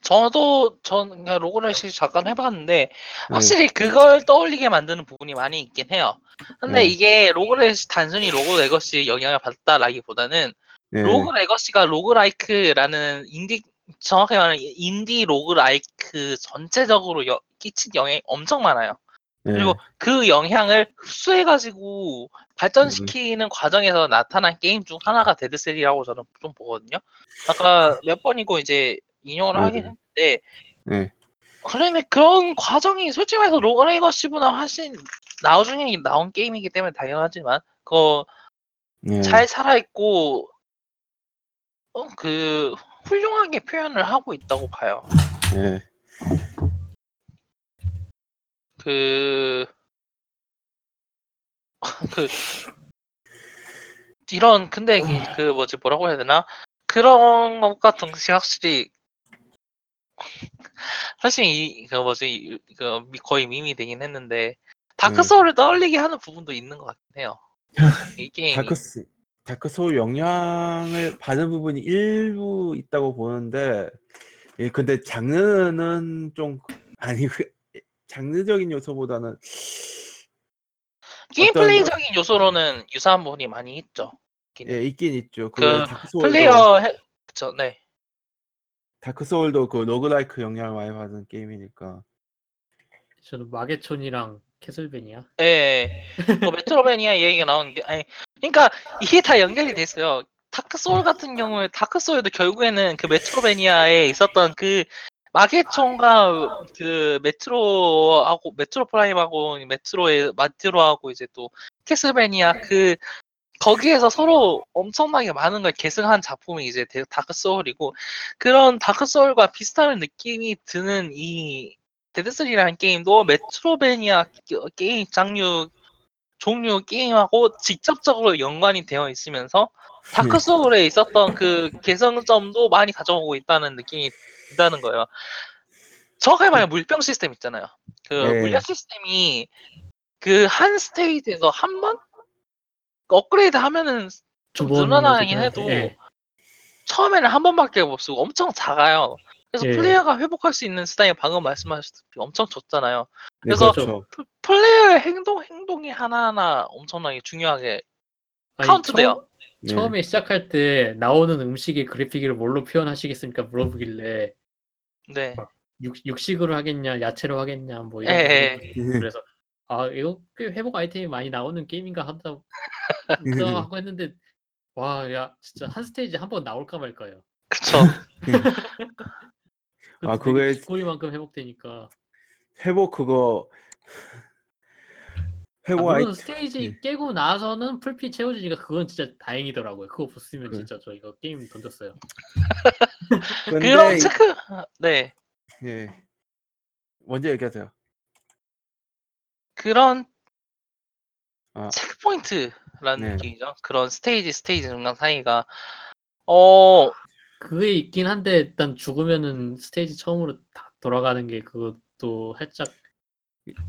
저도 전 그냥 Rogue Legacy 잠깐 해봤는데 네. 확실히 그걸 떠올리게 만드는 부분이 많이 있긴 해요. 근데 네. 이게 Rogue Legacy 단순히 Rogue Legacy 영향을 받았다라기보다는 네. Rogue Legacy가 roguelike라는 인디 정확히 말하면 인디 roguelike 전체적으로 여- 끼친 영향이 엄청 많아요. 네. 그리고 그 영향을 흡수해가지고 발전시키는 과정에서 나타난 게임 중 하나가 Dead Cells이라고 저는 좀 보거든요. 아까 몇 번이고 이제 인용을 네, 하긴 네. 했는데 네. 그러면 그런 과정이 솔직히 말해서 로그레이거시보다 훨씬 나중에 나온 게임이기 때문에 당연하지만 그거 네. 잘 살아있고 어, 그 훌륭하게 표현을 하고 있다고 봐요. 네. 그, 그, 이런, 근데 이- 그 뭐지, 뭐라고 해야 되나? 그런 것과 동시에 확실히, 사실 이, 그 뭐지, 이- 그 미- 거의 밈이 되긴 했는데, Dark 네. Souls를 떠올리게 하는 부분도 있는 것 같긴 해요. 이 게임이. 다크스 Dark Souls 영향을 받은 부분이 일부 있다고 보는데 예, 근데 장르는 좀 아니 그 장르적인 요소보다는 게임 어떤- 플레이적인 요소로는 유사한 부분이 많이 있죠. 예, 있긴 있죠. 그, 그 Dark Souls도 플레이어, 해, 그쵸, 네. Dark Souls도 그 roguelike 영향을 많이 받은 게임이니까. 저는 마계촌이랑 Castlevania. 예, 뭐 metroidvania 얘기가 나오는 게 아니 그러니까 이게 다 연결이 돼 있어요. Dark Souls 같은 경우에 Dark Souls도 결국에는 그 metroidvania에 있었던 그 마계총과 그 Metroid하고 Metroid Prime하고 Metroid의 마트로하고 이제 또 Castlevania 그 거기에서 서로 엄청나게 많은 걸 계승한 작품이 이제 데- Dark Souls이고 그런 Dark Souls와 비슷한 느낌이 드는 이 Dead Cells이라는 게임도 metroidvania 게- 게임 장르 종류 게임하고 직접적으로 연관이 되어 있으면서 Dark Souls에 있었던 그 계승점도 많이 가져오고 있다는 느낌이 든다는 거예요. 정확하게 말하면 물병 시스템 있잖아요. 그 네. 물약 시스템이 그 한 스테이지에서 한 번 업그레이드 하면은 좀두번 늘어나긴 해도 예. 처음에는 한 번밖에 못 쓰고 엄청 작아요. 그래서 예. 플레이어가 회복할 수 있는 스타일 방금 말씀하셨듯이 엄청 좁잖아요. 네, 그래서 그렇죠. 플- 플레이어의 행동 행동이 하나하나 엄청나게 중요하게 아니, 카운트돼요. 처음, 네. 처음에 시작할 때 나오는 음식의 그래픽을 뭘로 표현하시겠습니까 물어보길래 네. 육, 육식으로 하겠냐 야채로 하겠냐 뭐 이런 예, 거 예. 네. 그래서 아 이거 꽤 회복 아이템이 많이 나오는 게임인가 하다 음. 하다 하고 했는데 와 야 진짜 한 스테이지 한 번 나올까 말까요 그쵸. 아, 그게- 소리만큼 회복되니까 회복 그거 아, 아이 물론 스테이지 예. 깨고 나서는 풀피 채워지니까 그건 진짜 다행이더라고요 그거 없으면 그래. 진짜 저 이거 게임 던졌어요 근데 그런 체크 네 예. 먼저 얘기하세요. 그런 아. checkpoint라는 네. 느낌이죠. 그런 스테이지 스테이지 중간 사이가 어 그게 있긴 한데 일단 죽으면은 스테이지 처음으로 다 돌아가는 게 그것도 살짝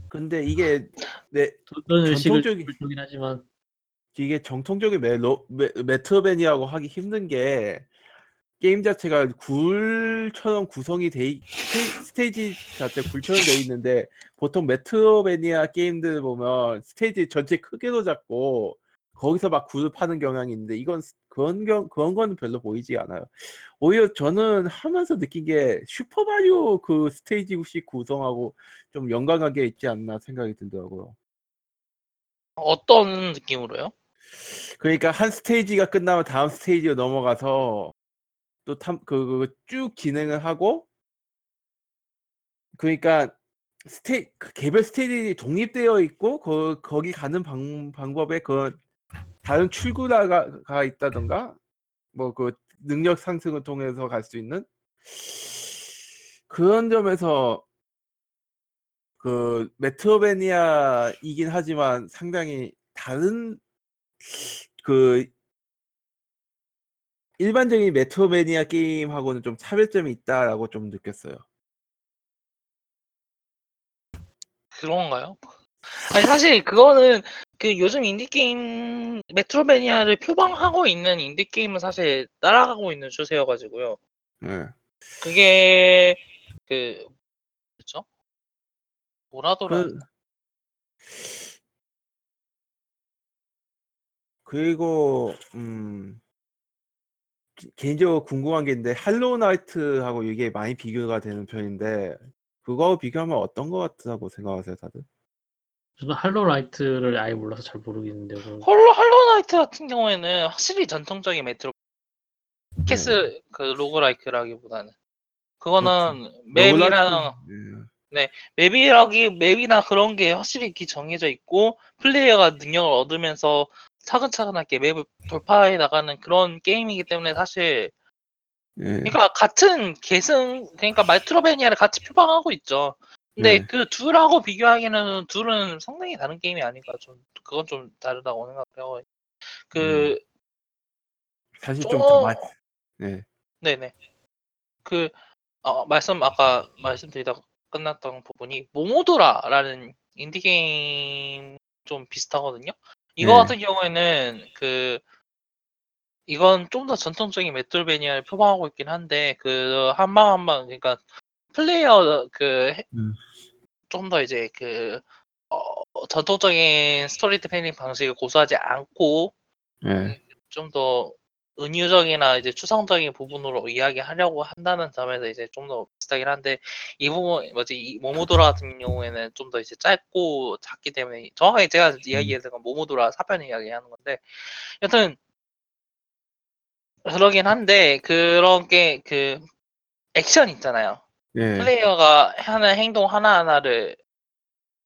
근데 이게 네 의식을 전통적인- 불주긴 하지만. 이게 정통적인 메로, 메, metroidvania고 하기 힘든 게 게임 자체가 굴처럼 구성이 돼 있, 스테- 스테이지 자체 굴처럼 돼 있는데 보통 metroidvania 게임들 보면 스테이지 전체 크게도 잡고 거기서 막 굴을 파는 경향이 있는데 이건 스- 그런 경 그런 거는 별로 보이지 않아요. 오히려 저는 하면서 느낀 게 슈퍼마리오 그 스테이지식 구성하고 좀 연관관계 있지 않나 생각이 들더라고요. 어떤 느낌으로요? 그러니까 한 스테이지가 끝나면 다음 스테이지로 넘어가서 또탐그쭉 진행을 하고 그러니까 스테 그 개별 스테이지 독립되어 있고 거, 거기 가는 방, 방법에 그 다른 출구가 가 있다던가 뭐 그 능력 상승을 통해서 갈 수 있는 그런 점에서 그 메트로베니아이긴 하지만 상당히 다른 그 일반적인 메트로베니아 게임하고는 좀 차별점이 있다라고 좀 느꼈어요. 그런가요? 아니 사실 그거는 그 요즘 인디 게임 메트로베니아를 표방하고 있는 인디 게임은 사실 따라가고 있는 추세여가지고요. 네. 그게 그 그렇죠? 뭐라더라? 그 그리고 음 기- 개인적으로 궁금한 게 있는데 Hollow Knight하고 이게 많이 비교가 되는 편인데 그거 비교하면 어떤 것 같다고 생각하세요, 다들? 저는 Hollow Knight를 아예 몰라서 잘 모르겠는데 그 홀로 Hollow Knight 같은 경우에는 확실히 전통적인 메트로 캐스 그 roguelike라기보다는 그거는 맵이랑 네. 맵이라기 맵이나 그런 게 확실히 이렇게 정해져 있고 플레이어가 능력을 얻으면서 차근차근하게 맵을 돌파해 나가는 그런 게임이기 때문에 사실 네. 그러니까 같은 계승 그러니까 말트로베니아를 같이 표방하고 있죠. 근데 네. 그 둘하고 비교하기에는 둘은 상당히 다른 게임이 아닌가 좀 그건 좀 다르다고 생각해요. 그 사실 좀- 좀더 많이 네. 네네. 그, 어, 말씀, 아까 말씀드리다가 끝났던 부분이, 모모도라라는 인디 게임 좀 비슷하거든요? 이거 네. 같은 경우에는, 그, 이건 좀 더 전통적인 메트로베니아를 표방하고 있긴 한데, 그, 한 방 한방, 그러니까, 플레이어, 그, 음. 좀더 이제, 그, 어, 전통적인 스토리텔링 방식을 고수하지 않고, 네. 좀더 은유적이나 이제 추상적인 부분으로 이야기하려고 한다는 점에서 이제 좀 더 비슷하긴 한데 이 부분 뭐지 이 모모도라 같은 경우에는 좀 더 이제 짧고 작기 때문에 정확하게 제가 이야기했던 건 모모도라 사편 이야기하는 건데 여튼 그러긴 한데 그런 게 그 액션 있잖아요 네. 플레이어가 하는 행동 하나하나를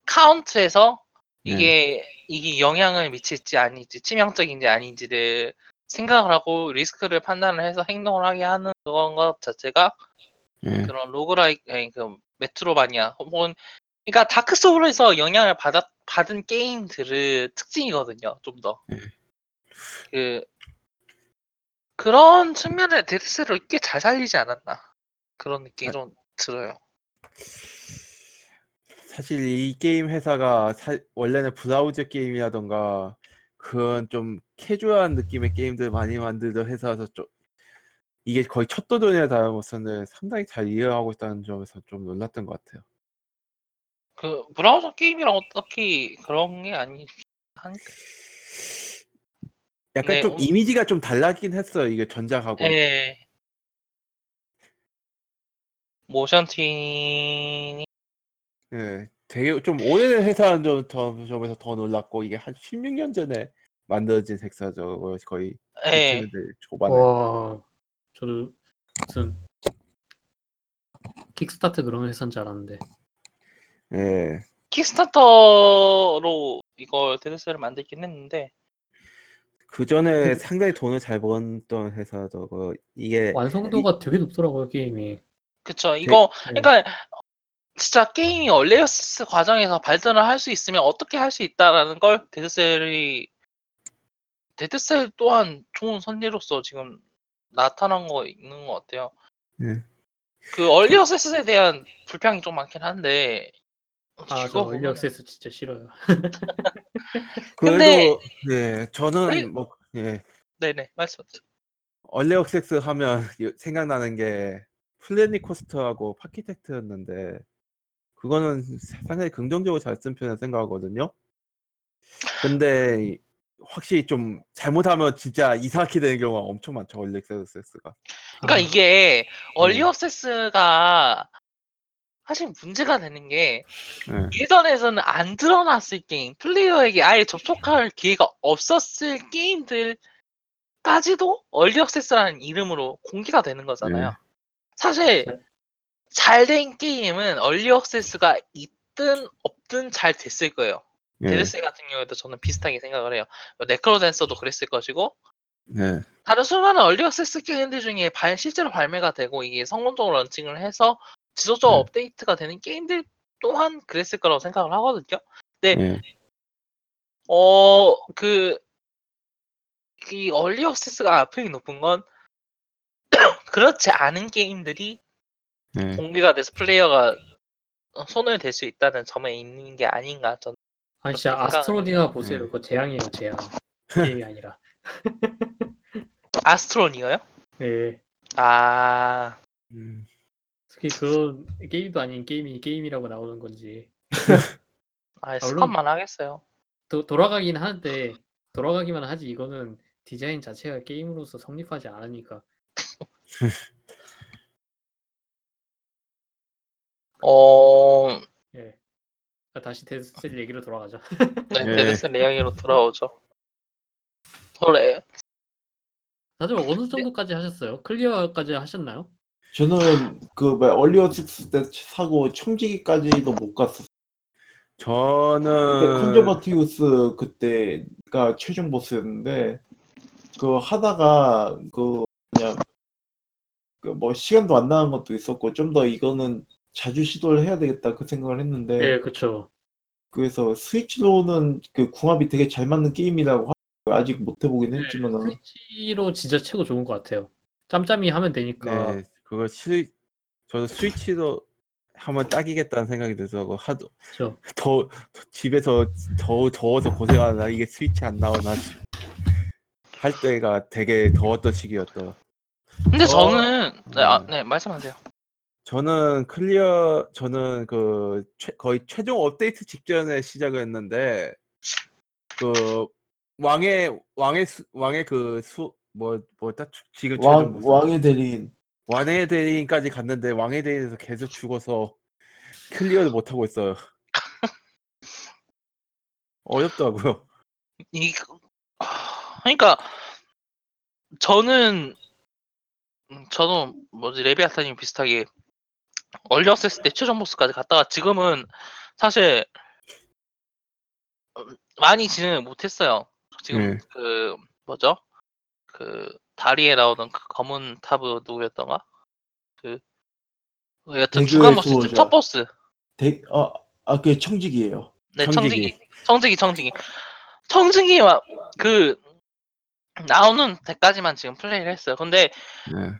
카운트해서 네. 이게 이게 영향을 미칠지 아닌지 치명적인지 아닌지를 생각을 하고 리스크를 판단을 해서 행동을 하게 하는 그런 것 자체가 네. 그런 roguelike 아니 그 metroidvania 혹은 그러니까 Dark Souls에서 영향을 받았 받은 게임들의 특징이거든요. 좀 더. 네. 그 그런 측면에 Dead Cells을 꽤잘 살리지 않았나 그런 느낌이 좀 들어요. 사실 이 게임 회사가 사- 원래는 브라우저 게임이라던가 그런 좀 캐주얼한 느낌의 게임들 많이 만들던 회사라서 좀 이게 거의 첫 도전에 달아먹었는데 상당히 잘 이해하고 있다는 점에서 좀 놀랐던 것 같아요. 그 브라우저 게임이랑 어떻게 그런 게 아니 한 약간 네, 좀 음. 이미지가 좀 달라긴 했어요. 이게 전작하고. 예. 모션 트윈이 예, 되게 좀 오래된 회사라는 점, 점- 점에서 더 놀랐고 이게 한 16년 전에 만들어진 회사죠. 거의 예. 2000년대 초반에. 와, 저도 무슨 Kickstarter 그런 회사인 줄 알았는데. 예. Kickstarter로 이걸 Dead Cells을 만들긴 했는데 그 전에 상당히 돈을 잘 벌었던 회사죠. 그 이게 완성도가 되게 높더라고요, 게임이. 그쵸 이거 네. 그러니까 진짜 게임이 early access 과정에서 발전을 할 수 있으면 어떻게 할 수 있다라는 걸 Dead Cells이 Dead Cell 또한 좋은 선례로서 지금 나타난 거 있는 것 같아요. 예. 그 early access에 대한 불평이 좀 많긴 한데 아, 저 early access 진짜 싫어요. 근데- 그래도 예, 저는 아니- 뭐 예. 네네 말씀하세요. early access 하면 생각나는 게 Planet Coaster하고 Parkitect였는데 그거는 상당히 긍정적으로 잘 쓴 편이라 생각하거든요. 근데 이- 확실히 좀 잘못하면 진짜 이상하게 되는 경우가 엄청 많죠. 얼리 액세스가. 그러니까 아, 이게 얼리 음. 액세스가 사실 문제가 되는 게 예. 예전에서는 안 드러났을 게임, 플레이어에게 아예 접촉할 기회가 없었을 게임들까지도 얼리 액세스라는 이름으로 공개가 되는 거잖아요. 네. 사실 네. 잘된 게임은 얼리 액세스가 있든 없든 잘 됐을 거예요. 예. Dead Cell 같은 경우에도 저는 비슷하게 생각을 해요. NecroDancer도 그랬을 것이고 예. 다른 수많은 early access 게임들 중에 발- 실제로 발매가 되고 이게 성공적으로 런칭을 해서 지속적 으로 네. 업데이트가 되는 게임들 또한 그랬을 거라고 생각을 하거든요. 네. 예. 어, 그, 이 early access가 악명이 높은 건 그렇지 않은 게임들이 예. 공개가 돼서 플레이어가 손을 댈 수 있다는 점에 있는 게 아닌가. 전 아니 진짜 생각하는 아스트로디아 보세요. 네. 그거 재앙이에요, 재앙. 게임이 아니라. 아스트론이요? 네. 아, 음. 특히 그런 게임도 아닌 게임이 게임이라고 나오는 건지. 아, 스컷만 하겠어요. 도, 돌아가긴 하는데 돌아가기만 하지 이거는 디자인 자체가 게임으로서 성립하지 않으니까. 어, 예. 자, 다시 Dead Cell 얘기로 돌아가죠. 네, 네. Dead Cell 이야기로 돌아오죠. 그래, 다들 어느 정도까지 하셨어요? 클리어까지 하셨나요? 저는 그뭐 early access 때 사고 청지기까지도 못 갔었어요. 저는 Conjunctivius 그때가 최종 보스였는데 그 하다가 그 그냥 그 뭐 시간도 안 나는 것도 있었고 좀 더 이거는 자주 시도를 해야 되겠다 그 생각을 했는데 네, 그렇죠. 그래서 스위치로는 그 궁합이 되게 잘 맞는 게임이라고 하- 아직 못 해보긴 네, 했지만은 스위치로 진짜 최고 좋은 것 같아요. 짬짬이 하면 되니까. 네, 그거 스위 저도 스위치도 한번 딱이겠다는 생각이 들어서 그거 하도 그렇죠. 더 집에서 더 더워서 고생하나 이게 스위치 안 나오나 싶- 할 때가 되게 더웠던 시기였더. 근데 어, 저는 네, 아, 음. 네 말씀하세요. 저는 클리어 저는 그 최- 거의 최종 업데이트 직전에 시작을 했는데 그 왕의 왕의 수, 왕의 그 수 뭐 뭐다 지금 왕, 보스. 왕의 대리인 왕의 대리인까지 갔는데 왕의 대리인에서 계속 죽어서 클리어를 못 하고 있어요. 어렵더라고요. 이 아, 그러니까 저는 음, 저도 뭐지 레비아타님 비슷하게 액세스 때 최종 보스까지 갔다가 지금은 사실 음, 많이 진행을 못했어요. 지금 네. 그 뭐죠? 그 다리에 나오는 그 검은 타브 누구였던가? 그 여튼 주간 보스. 첫 보스 대, 아, 아, 그게 청직이에요. 네. 청지기, 청지기, 청지기, 청지기와 그 나오는 데까지만 지금 플레이를 했어요. 근데 네.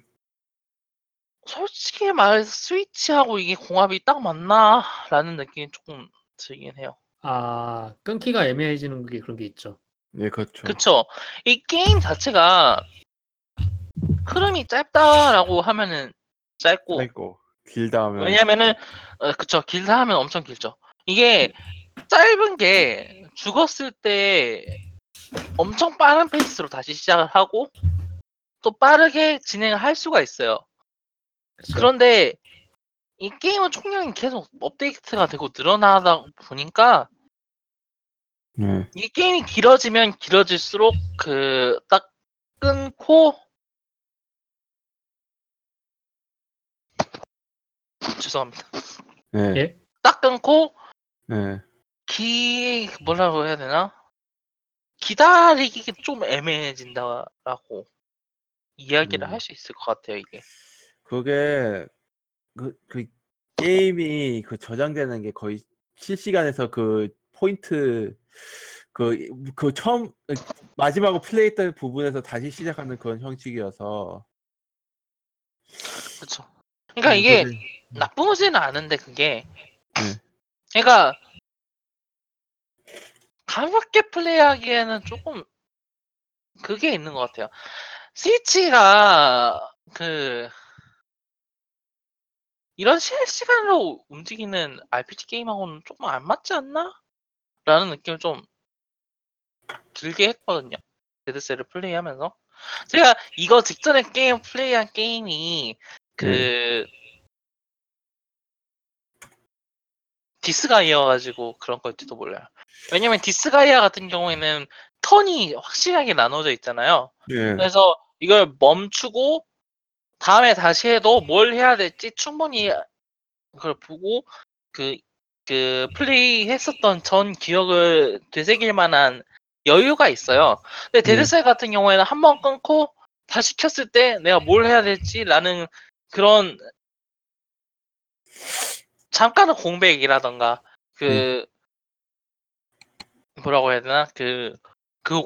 솔직히 말해서 스위치하고 이게 공합이 딱 맞나라는 느낌이 조금 들긴 해요. 아 끊기가 애매해지는 게 그런 게 있죠. 네, 그렇죠. 그쵸? 이 게임 자체가 흐름이 짧다라고 하면은 짧고 짧고 길다 하면 왜냐면은 어, 그쵸 길다 하면 엄청 길죠. 이게 짧은 게 죽었을 때 엄청 빠른 페이스로 다시 시작을 하고 또 빠르게 진행을 할 수가 있어요. 그쵸? 그런데 이 게임은 총량이 계속 업데이트가 되고 늘어나다 보니까 네. 이 게임이 길어지면 길어질수록 그 딱 끊고 죄송합니다. 네. 예? 딱 끊고 네. 기 뭐라고 해야 되나? 기다리기 좀 애매해진다라고 이야기를 음. 할 수 있을 것 같아요 이게. 그게 그, 그 게임이 그 저장되는 게 거의 실시간에서 그 포인트 그, 그 처음 마지막으로 플레이했던 부분에서 다시 시작하는 그런 형식이어서 그렇죠. 그러니까 음, 이게 그게- 나쁘지는 않은데 그게 네. 그러니까 가볍게 플레이하기에는 조금 그게 있는 것 같아요. 스위치가 그 이런 실시간으로 움직이는 RPG 게임하고는 조금 안 맞지 않나? 라는 느낌을 좀 들게 했거든요. Dead Cell을 플레이하면서. 제가 이거 직전에 게임 플레이한 게임이 그 Disgaea여가지고 그런 걸지도 몰라요. 왜냐면 Disgaea 같은 경우에는 턴이 확실하게 나눠져 있잖아요. 네. 그래서 이걸 멈추고 다음에 다시 해도 뭘 해야 될지 충분히 그걸 보고 그, 그 플레이 했었던 전 기억을 되새길 만한 여유가 있어요. 근데 네. Dead Cell 같은 경우에는 한 번 끊고 다시 켰을 때 내가 뭘 해야 될지라는 그런 잠깐의 공백이라던가 그 뭐라고 해야 되나? 그그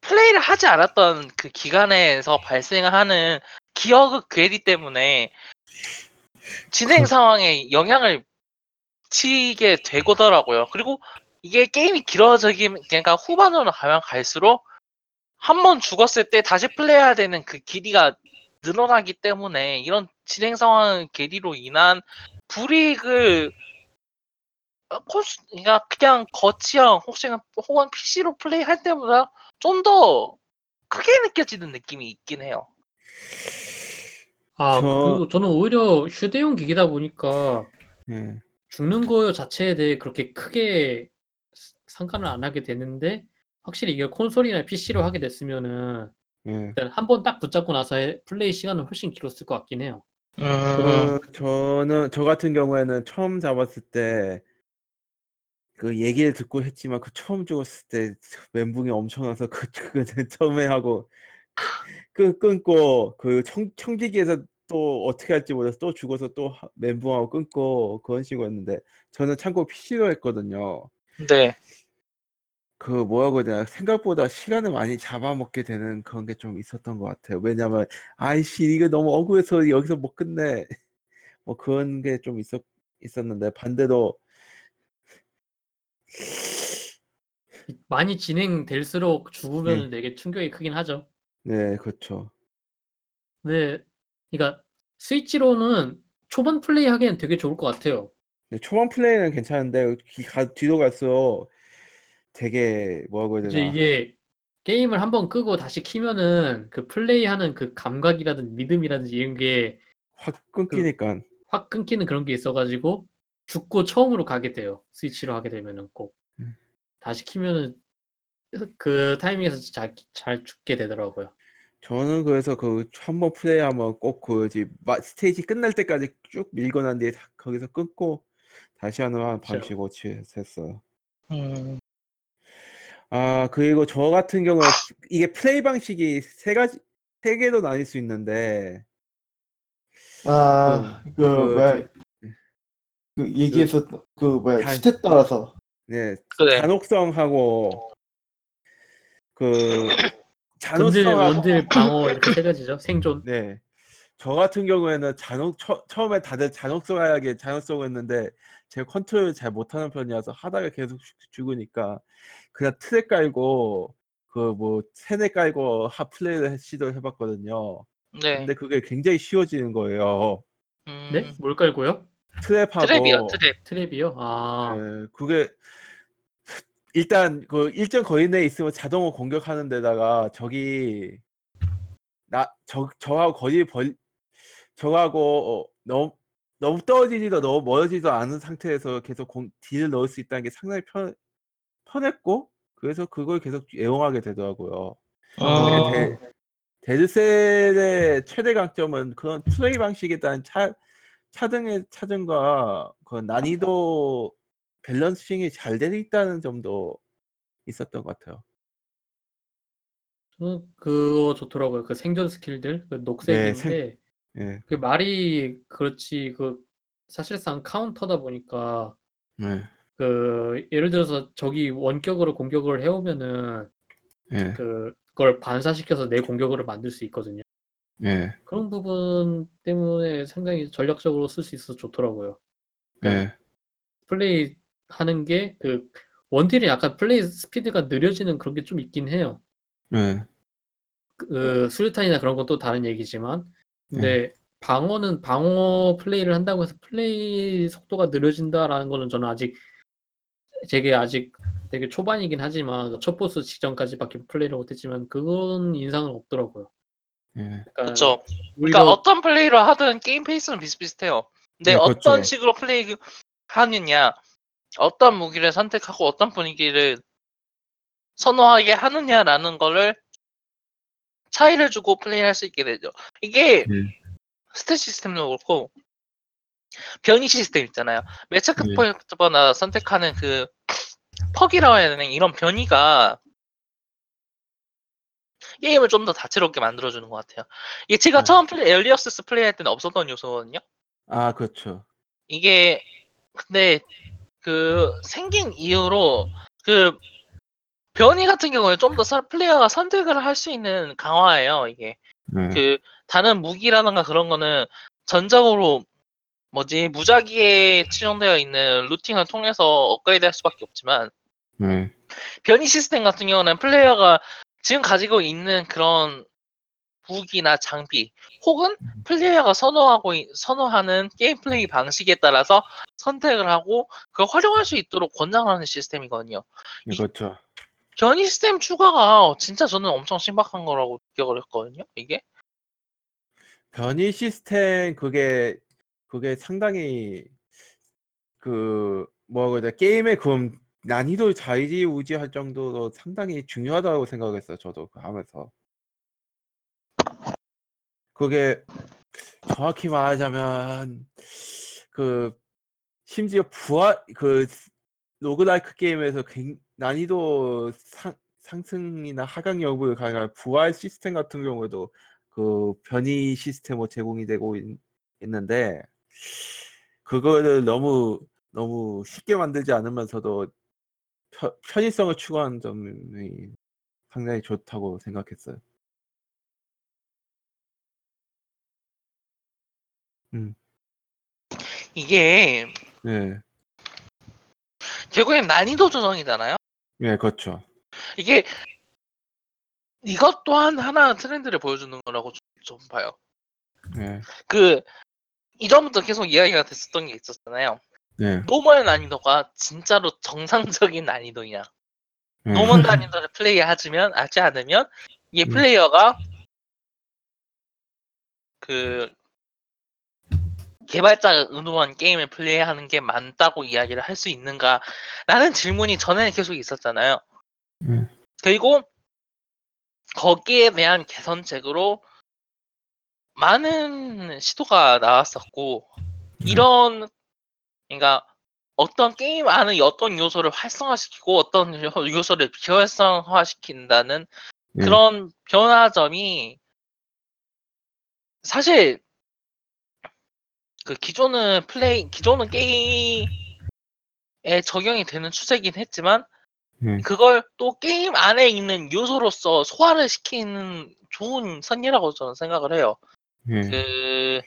플레이를 하지 않았던 그 기간에서 발생하는 기억의 괴리 때문에 진행 상황에 영향을 치게 되더라고요. 그리고 이게 게임이 길어지긴 그러니까 후반으로 가면 갈수록 한 번 죽었을 때 다시 플레이해야 되는 그 길이가 늘어나기 때문에 이런 진행 상황 괴리로 인한 불이익을 어, 콘스, 그러니까 그냥 거치형 혹은 혹은 PC로 플레이할 때보다 좀 더 크게 느껴지는 느낌이 있긴 해요. 아 저- 그리고 저는 오히려 휴대용 기기다 보니까 네. 죽는 거 자체에 대해 그렇게 크게 스- 상관을 안 하게 되는데 확실히 이게 콘솔이나 PC로 하게 됐으면은 네. 일단 한 번 딱 붙잡고 나서 의 플레이 시간은 훨씬 길었을 것 같긴 해요. 음, 그, 저는 저 같은 경우에는 처음 잡았을 때 그 얘기를 듣고 했지만 그 처음 죽었을 때 멘붕이 엄청나서 그 그거는 처음에 하고 그 끊고 그 청, 청지기에서 또 어떻게 할지 몰라서 또 죽어서 또 하- 멘붕하고 끊고 그런 식이었는데 저는 참고 PC로 했거든요. 네. 그 뭐라고 해야 되나 생각보다 시간을 많이 잡아먹게 되는 그런 게 좀 있었던 것 같아요. 왜냐면 아이씨 이거 너무 억울해서 여기서 못 끝내 뭐 그런 게 좀 있었 있었는데 반대로 많이 진행될수록 죽으면 되게 충격이 크긴 하죠. 네 그렇죠. 근데 그러니까 스위치로는 초반 플레이 하기엔 되게 좋을 것 같아요. 근데 초반 플레이는 괜찮은데 가- 뒤로 갈수록 되게 뭐라고 해야 이제 되나 이게 게임을 한번 끄고 다시 키면은 그 플레이하는 그 감각이라든지 믿음이라든지 이런 게확확 끊기니까 끊기는 그런 게 있어가지고 죽고 처음으로 가게 돼요. 스위치로 하게 되면은 꼭 음. 다시 키면은 그 타이밍에서 잘, 잘 죽게 되더라고요. 저는 그래서 그 한 번 플레이하면 꼭그 스테이지 끝날 때까지 쭉 밀고 난 뒤에 다- 거기서 끊고 다시 하는 한 오치 했어요. 음, 아 그리고 저 같은 경우는 이게 플레이 방식이 세 가지 세 개로 나뉠 수 있는데 아, 그, 그 왜, 그 얘기했었던 그 뭐야 단- stat 따라서 네, 그래. 잔혹성하고 그 잔혹성하고 원딜 방어 이렇게 세 가지죠. 생존. 네. 저 같은 경우에는 잔혹 처, 처음에 다들 잔혹성하게 잔혹성을 했는데 제가 컨트롤 잘 못하는 편이라서 하다가 계속 죽- 죽으니까 그냥 트랙 깔고 그 뭐 세네 깔고 하 플레이를 해- 시도를 해봤거든요. 네. 근데 그게 굉장히 쉬워지는 거예요. 음, 네? 뭘 깔고요? 트랩하고 트랩이요, 트랩. 트랩이요? 아, 예, 그게 일단 그 일정 거리 내에 있으면 자동으로 공격하는 데다가 적이 나저 저하고 거리 벌 저하고 어, 너무 너무 떨어지지도 너무 멀어지지도 않은 상태에서 계속 공, 딜을 넣을 수 있다는 게 상당히 편 편했고 그래서 그걸 계속 애용하게 되더라고요. 어, 데, Dead Cell의 최대 강점은 그런 플레이 방식에 따른 차, 차등의 차등과 그 난이도 balancing이 잘 되어 있다는 점도 있었던 것 같아요. 저는 그거 좋더라고요. 그 생존 스킬들, 그 녹색인데 예, 그 말이 그렇지 그 사실상 카운터다 보니까 예, 그 예를 들어서 적이 원격으로 공격을 해오면은 예, 그걸 반사시켜서 내 공격으로 만들 수 있거든요. 예, 그런 부분 때문에 상당히 전략적으로 쓸 수 있어서 좋더라고요. 예, 플레이 하는 게 그 원딜이 약간 플레이 스피드가 느려지는 그런 게 좀 있긴 해요. 예, 그 수류탄이나 그런 건 또 다른 얘기지만 네. 근데 방어는 방어 플레이를 한다고 해서 플레이 속도가 느려진다라는 거는 저는 아직 되게 아직 되게 초반이긴 하지만 첫 보스 직전까지밖에 플레이를 못했지만 그건 인상은 없더라고요. 예. 오히려 그러니까 어떤 플레이를 하든 게임 페이스는 비슷비슷해요. 근데 네, 어떤 그렇죠. 식으로 플레이 하느냐, 어떤 무기를 선택하고 어떤 분위기를 선호하게 하느냐라는 거를 차이를 주고 플레이할 수 있게 되죠. 이게 네. stat 시스템도 그렇고 변이 시스템 있잖아요. 매체 네. 크퍼나 선택하는 그 perk이라고 해야 되나 이런 변이가 게임을 좀 더 다채롭게 만들어주는 것 같아요. 이게 제가 네. 처음 플레이, early access 플레이할 때는 없었던 요소거든요. 아 그렇죠. 이게 근데 그 생긴 이후로 그 변이 같은 경우에 좀 더 플레이어가 선택을 할 수 있는 강화예요. 이게 네, 그 다른 무기라든가 그런 거는 전적으로 뭐지 무작위에 치정되어 있는 looting을 통해서 업그레이드 할 수밖에 없지만 네, 변이 시스템 같은 경우는 플레이어가 지금 가지고 있는 그런 무기나 장비 혹은 플레이어가 선호하고 있- 선호하는 게임 플레이 방식에 따라서 선택을 하고 그걸 활용할 수 있도록 권장하는 시스템이거든요. 네, 그렇죠. 변이 시스템 추가가 진짜 저는 엄청 신박한 거라고 기억을 했거든요. 이게 변이 시스템 그게 그게 상당히 그 뭐라고 해야 돼 게임의 그 난이도 좌지우지할 정도로 상당히 중요하다고 생각했어요. 저도 그거 하면서 그게 정확히 말하자면 그 심지어 부활 그 로그라이크 게임에서 굉- 난이도 상, 상승이나 하강 여부를 가능한 부활 시스템 같은 경우에도 그 변이 시스템으로 제공이 되고 있, 는데 그거를 너무 너무 쉽게 만들지 않으면서도 편, 편의성을 추구하는 점이 상당히 좋다고 생각했어요. 이게 네, 결국엔 난이도 조정이잖아요. 네, 그렇죠. 이게 이것 또한 하나 트렌드를 보여주는 거라고 좀, 좀 봐요. 네, 그 이전부터 계속 이야기가 됐었던 게 있었잖아요. 네, normal 난이도가 진짜로 정상적인 난이도냐. 네. normal 난이도를 플레이하지면 하지 않으면 이게 음. 플레이어가 그 개발자가 의도한 게임을 플레이하는 게 맞다고 이야기를 할 수 있는가라는 질문이 전에는 계속 있었잖아요. 음. 그리고 거기에 대한 개선책으로 많은 시도가 나왔었고 이런 그러니까 어떤 게임 안의 어떤 요소를 활성화시키고 어떤 요- 요소를 비활성화시킨다는 네. 그런 변화점이 사실 그 기존은 플레이 기존은 게임에 적용이 되는 추세긴 했지만 네. 그걸 또 게임 안에 있는 요소로서 소화를 시키는 좋은 선이라고 저는 생각을 해요. 예. 그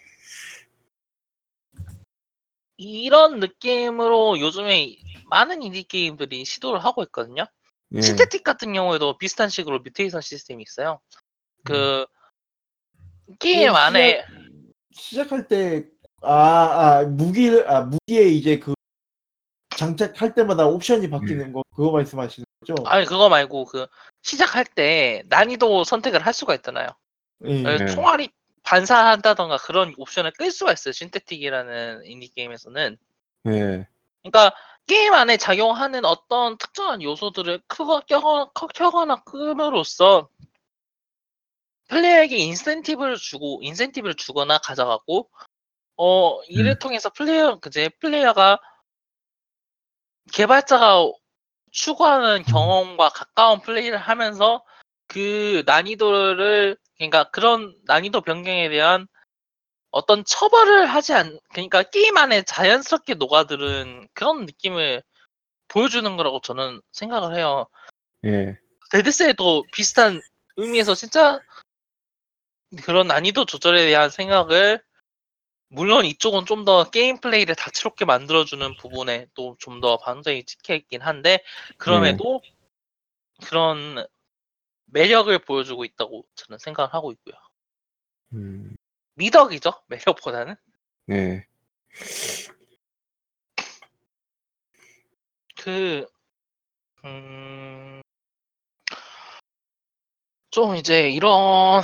이런 느낌으로 요즘에 많은 인디 게임들이 시도를 하고 있거든요. 예. Synthetik 같은 경우에도 비슷한 식으로 mutation 시스템이 있어요. 그 게임 게임 안에 시작 할 때, 아, 아, 무기를, 아, 무기에 이제 그, 장착할 때마다 옵션이 바뀌는 거, 그거 말씀하시는 거죠? 아니 그거 말고 그 시작할 때 난이도 선택을 할 수가 있잖아요. 예. 네. 총알이 반사한다던가 그런 옵션을 끌 수가 있어요. Synthetik이라는 인디 게임에서는. 예. 그러니까 게임 안에 작용하는 어떤 특정한 요소들을 크거, 껴거나, 커- 켜거나 끄므로써 플레이어에게 인센티브를 주고 인센티브를 주거나 가져가고 어 이를 음. 통해서 플레이어 그제 플레이어가 개발자가 추구하는 경험과 가까운 플레이를 하면서 그 난이도를 그러니까 그런 난이도 변경에 대한 어떤 처벌을 하지 않 그러니까 게임 안에 자연스럽게 녹아드는 그런 느낌을 보여주는 거라고 저는 생각을 해요. 예. 데드셀도 비슷한 의미에서 진짜 그런 난이도 조절에 대한 생각을 물론 이쪽은 좀 더 게임 플레이를 다채롭게 만들어주는 부분에 또 좀더 방점이 찍혀 있긴 한데 그럼에도 그런 매력을 보여주고 있다고 저는 생각을 하고 있고요. 음. 미덕이죠 매력보다는 예. 그, 음, 좀 이제 이런,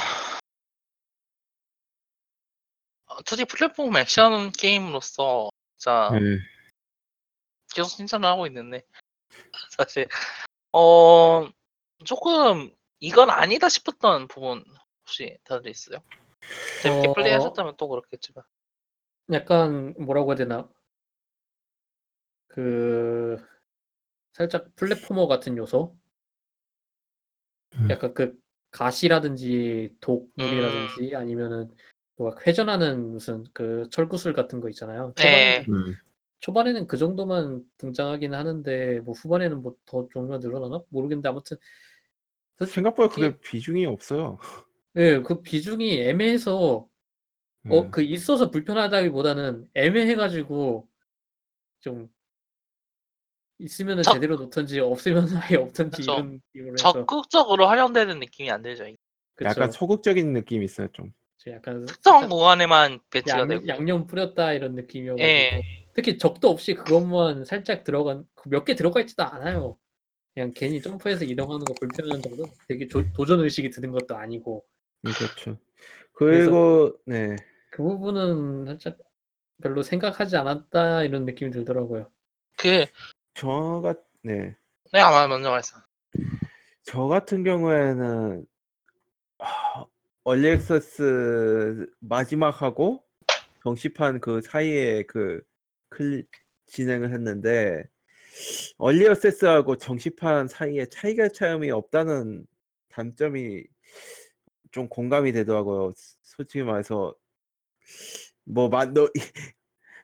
2D 플랫폼 액션 게임으로서 진짜 예. 계속 신선을 하고 있는데, 사실, 어, 조금 이건 아니다 싶었던 부분 혹시 다들 있어요? 재밌게 어, 플레이하셨다면 또 그렇겠지만. 약간 뭐라고 해야 되나? 그 살짝 플랫포머 같은 요소? 음. 약간 그 가시라든지 독물이라든지 아니면은 뭐 회전하는 무슨 그 철구슬 같은 거 있잖아요. 네. 초반에는, 음. 초반에는 그 정도만 등장하긴 하는데 뭐 후반에는 뭐 더 종류가 늘어나나? 모르겠는데 아무튼 생각보다 이게- 그게 비중이 없어요. 예, 그 비중이 애매해서 예. 어, 그 있어서 불편하다기보다는 애매해가지고 좀 있으면은 적- 제대로 놓던지 없으면 아예 없던지 그쵸. 이런 느낌으로 해서 적극적으로 활용되는 느낌이 안 들죠. 그쵸. 약간 소극적인 느낌이 있어요, 좀. 저 약간 특정 구간에만 배치가 양, 되고. 양념 뿌렸다 이런 느낌이어가지고 예. 특히 적도 없이 그것만 살짝 들어간 몇 개 들어가 있지도 않아요. 그냥 괜히 점프해서 이동하는 거 불편한 정도. 되게 조- 도전 의식이 드는 것도 아니고 음, 그렇죠. 그리고 네. 그 부분은 살짝 별로 생각하지 않았다 이런 느낌이 들더라고요. 그, 저가 네. 내가 먼저 말씀. 저 같은 경우에는 아, 얼리엑서스 마지막하고 정시판 그 사이에 그클 진행을 했는데 얼리엑서스하고 정시판 사이에 차이가 차음이 없다는 단점이 좀 공감이 되더라고요. 솔직히 말해서 뭐 만너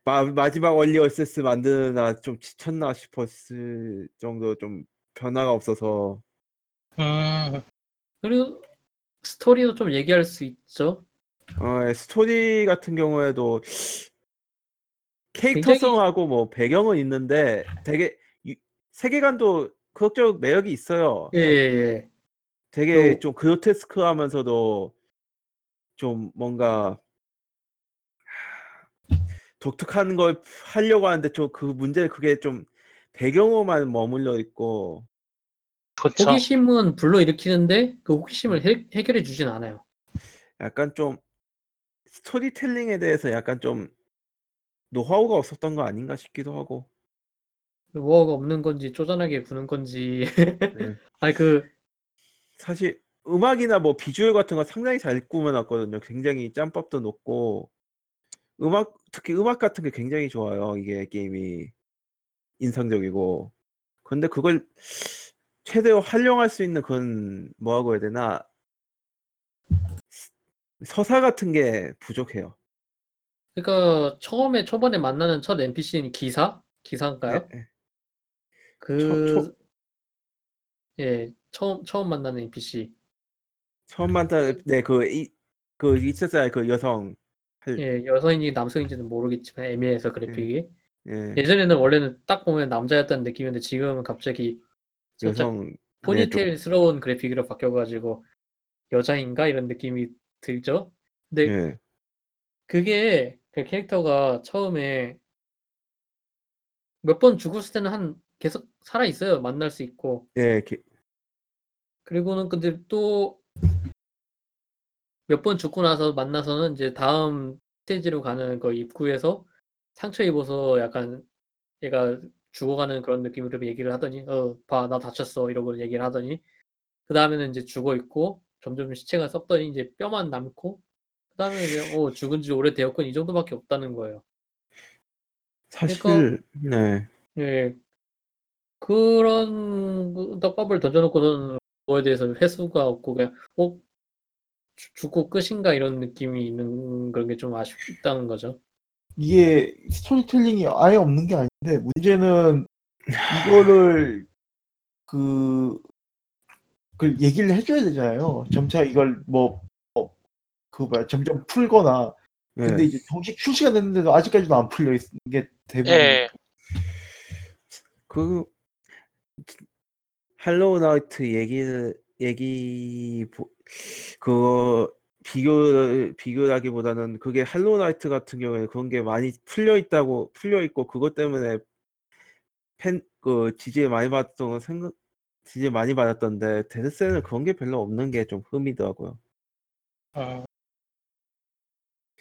마, 마지막 early access 만드나 좀 지쳤나 싶었을 정도 좀 변화가 없어서 음, 그리고 스토리도 좀 얘기할 수 있죠. 어, 스토리 같은 경우에도 캐릭터성하고 뭐 배경은 있는데 되게 유- 세계관도 그럭저럭 매력이 있어요. 예, 예, 예. 되게 또- 좀 그로테스크하면서도 좀 뭔가 독특한 걸 하려고 하는데 좀 그 문제 그게 좀 배경으로만 머물러 있고 그쵸. 호기심은 불러일으키는데 그 호기심을 해, 해결해 주진 않아요. 약간 좀 스토리텔링에 대해서 약간 좀 노하우가 없었던 거 아닌가 싶기도 하고. 뭐가 없는 건지 쪼잔하게 구는 건지. 네. 아니 그 사실 음악이나 뭐 비주얼 같은 거 상당히 잘 꾸며놨거든요. 굉장히 짬밥도 높고 음악 특히 음악 같은 게 굉장히 좋아요. 이게 게임이 인상적이고 근데 그걸 최대로 활용할 수 있는 그건 뭐라고 해야 되나 서사 같은 게 부족해요. 그러니까 처음에 초반에 만나는 첫 NPC는 기사? 기사인가요? 네, 네. 그 초- 예, 처음 처음 만나는 NPC. 처음 만난 네그 이 그 있었어요 그 여성 할- 예, 여성인지 남성인지는 모르겠지만 애매해서 그래픽이. 예, 예전에는 원래는 딱 보면 남자였다는 느낌이었는데 지금은 갑자기 살짝 여성 네, 좀- 포니테일스러운 그래픽으로 바뀌어가지고 여자인가 이런 느낌이 들죠. 근데 예, 그게 그 캐릭터가 처음에 몇 번 죽었을 때는 한 계속 살아 있어요. 만날 수 있고. 예, 게- 그리고는 근데 또 몇 번 죽고 나서 만나서는 이제 다음 스테이지로 가는 그 입구에서 상처 입어서 약간 얘가 죽어가는 그런 느낌으로 얘기를 하더니 어, 봐, 나 다쳤어 이러고 얘기를 하더니 그 다음에는 이제 죽어 있고 점점 시체가 썩더니 이제 뼈만 남고 그 다음에 이제 어, 죽은 지 오래되었군 이 정도밖에 없다는 거예요. 사실 네, 예. 그런 그 떡밥을 던져놓고서는 그거에 대해서 회수가 없고 그냥 어 죽- 죽고 끝인가 이런 느낌이 있는 그런 게 좀 아쉽다는 거죠. 이게 스토리텔링이 아예 없는 게 아닌데 문제는 이거를 그, 그 얘기를 해줘야 되잖아요. 점차 이걸 뭐, 뭐, 그 뭐야, 점점 풀거나. 네. 근데 이제 정식 출시가 됐는데도 아직까지도 안 풀려 있는 게 대부분. 예. 그 Hollow Knight 얘기를 얘기 보- 그거 비교 비교하기보다는 그게 Hollow Knight 같은 경우에 그런 게 많이 풀려 있다고 풀려 있고 그것 때문에 팬 그 지지 많이 받았던 거 생각 지지 많이 받았던데 Dead Cells은 그런 게 별로 없는 게 좀 흠이더라고요. 음,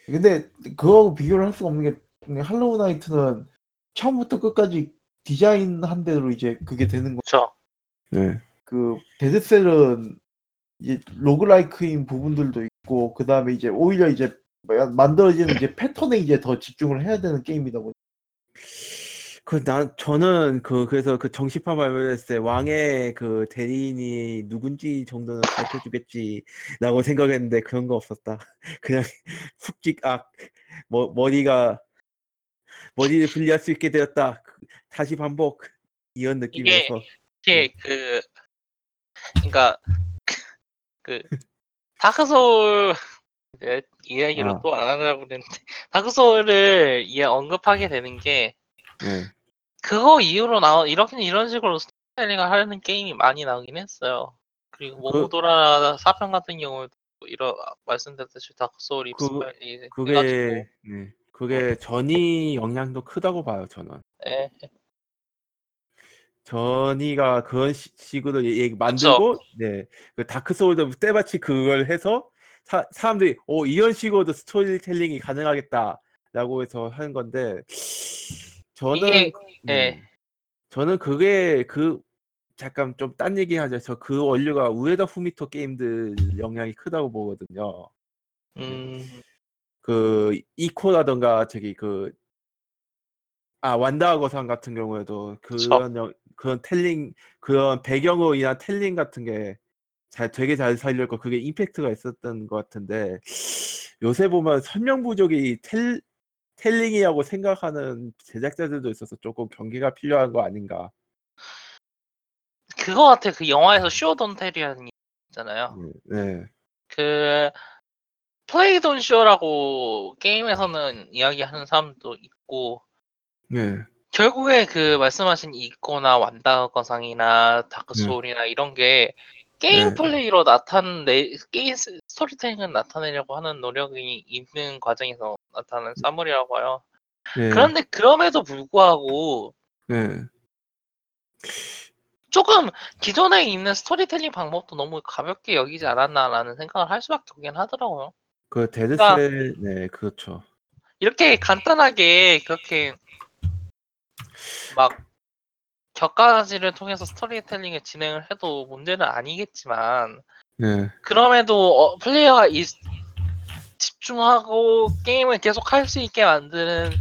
근데 그거하고 비교를 할 수가 없는 게 Hollow Knight는 처음부터 끝까지 디자인한 대로 이제 그게 되는 거. 그렇죠. 네. 그 Dead Cells은 이제 roguelike인 부분들도 있고 그 다음에 이제 오히려 이제 만들어지는 이제 패턴에 이제 더 집중을 해야 되는 게임이다 보니 그, 나, 저는 그, 그래서 그 정식판 발표했을 때 왕의 그 대리인이 누군지 정도는 밝혀주겠지라고 생각했는데 그런 거 없었다. 그냥 푹찍, 아, 머, 머리가, 머리를 분리할 수 있게 되었다. 그, 다시 반복. 이런 느낌이어서. 이게 그 그러니까 그 Dark Souls 이제 이야기를 아. 또 안 하려고 그랬는데 다크 소울을 이해 언급하게 되는 게 네. 그거 이후로 나 이렇게 이런 식으로 스토리텔링을 하는 게임이 많이 나오긴 했어요. 그리고 그- Momodora 사편 같은 경우에도 이런 말씀드렸듯이 Dark Souls 그- 해가지고 그게, 네. 그게 전이 영향도 크다고 봐요, 저는. 예, 전이가 그런 시- 식으로 얘- 얘 만들고 네그 Dark Souls도 때마침 그걸 해서 사, 사람들이 오 이런 식으로도 스토리텔링이 가능하겠다라고 해서 하는 건데 저는 이게- 네, 예. 저는 그게 그 잠깐 좀 딴 얘기 하자 저 그 원류가 우에다 후미토 게임들 영향이 크다고 보거든요 음, 그 Ico라던가 저기 그 아 완다와 거상 같은 경우에도. 그런 영- 그런 telling 그런 배경으로 인한 telling 같은 게 잘 되게 잘 살렸고 그게 임팩트가 있었던 것 같은데 요새 보면 설명 부족이 tell telling이라고 생각하는 제작자들도 있어서 조금 경계가 필요한 거 아닌가. 그거 같아 그 영화에서 show don't tell이라는 게 있잖아요. 네. 그 play don't show라고 게임에서는 이야기하는 사람도 있고 네. 결국에 그 말씀하신 Ico나 완다 거상이나 Dark 네. Souls나 이런 게 게임 네. 플레이로 나타내 게임 스- 스토리텔링을 나타내려고 하는 노력이 있는 과정에서 나타나는 산물이라고 해요. 네. 그런데 그럼에도 불구하고 네. 조금 기존에 있는 스토리텔링 방법도 너무 가볍게 여기지 않았나라는 생각을 할 수밖에 없긴 하더라고요. 그 그러니까 Dead Cells 네 그렇죠. 이렇게 간단하게 그렇게 막 곁가지를 통해서 스토리텔링을 진행을 해도 문제는 아니겠지만 네. 그럼에도 어, 플레이어가 이- 집중하고 게임을 계속 할 수 있게 만드는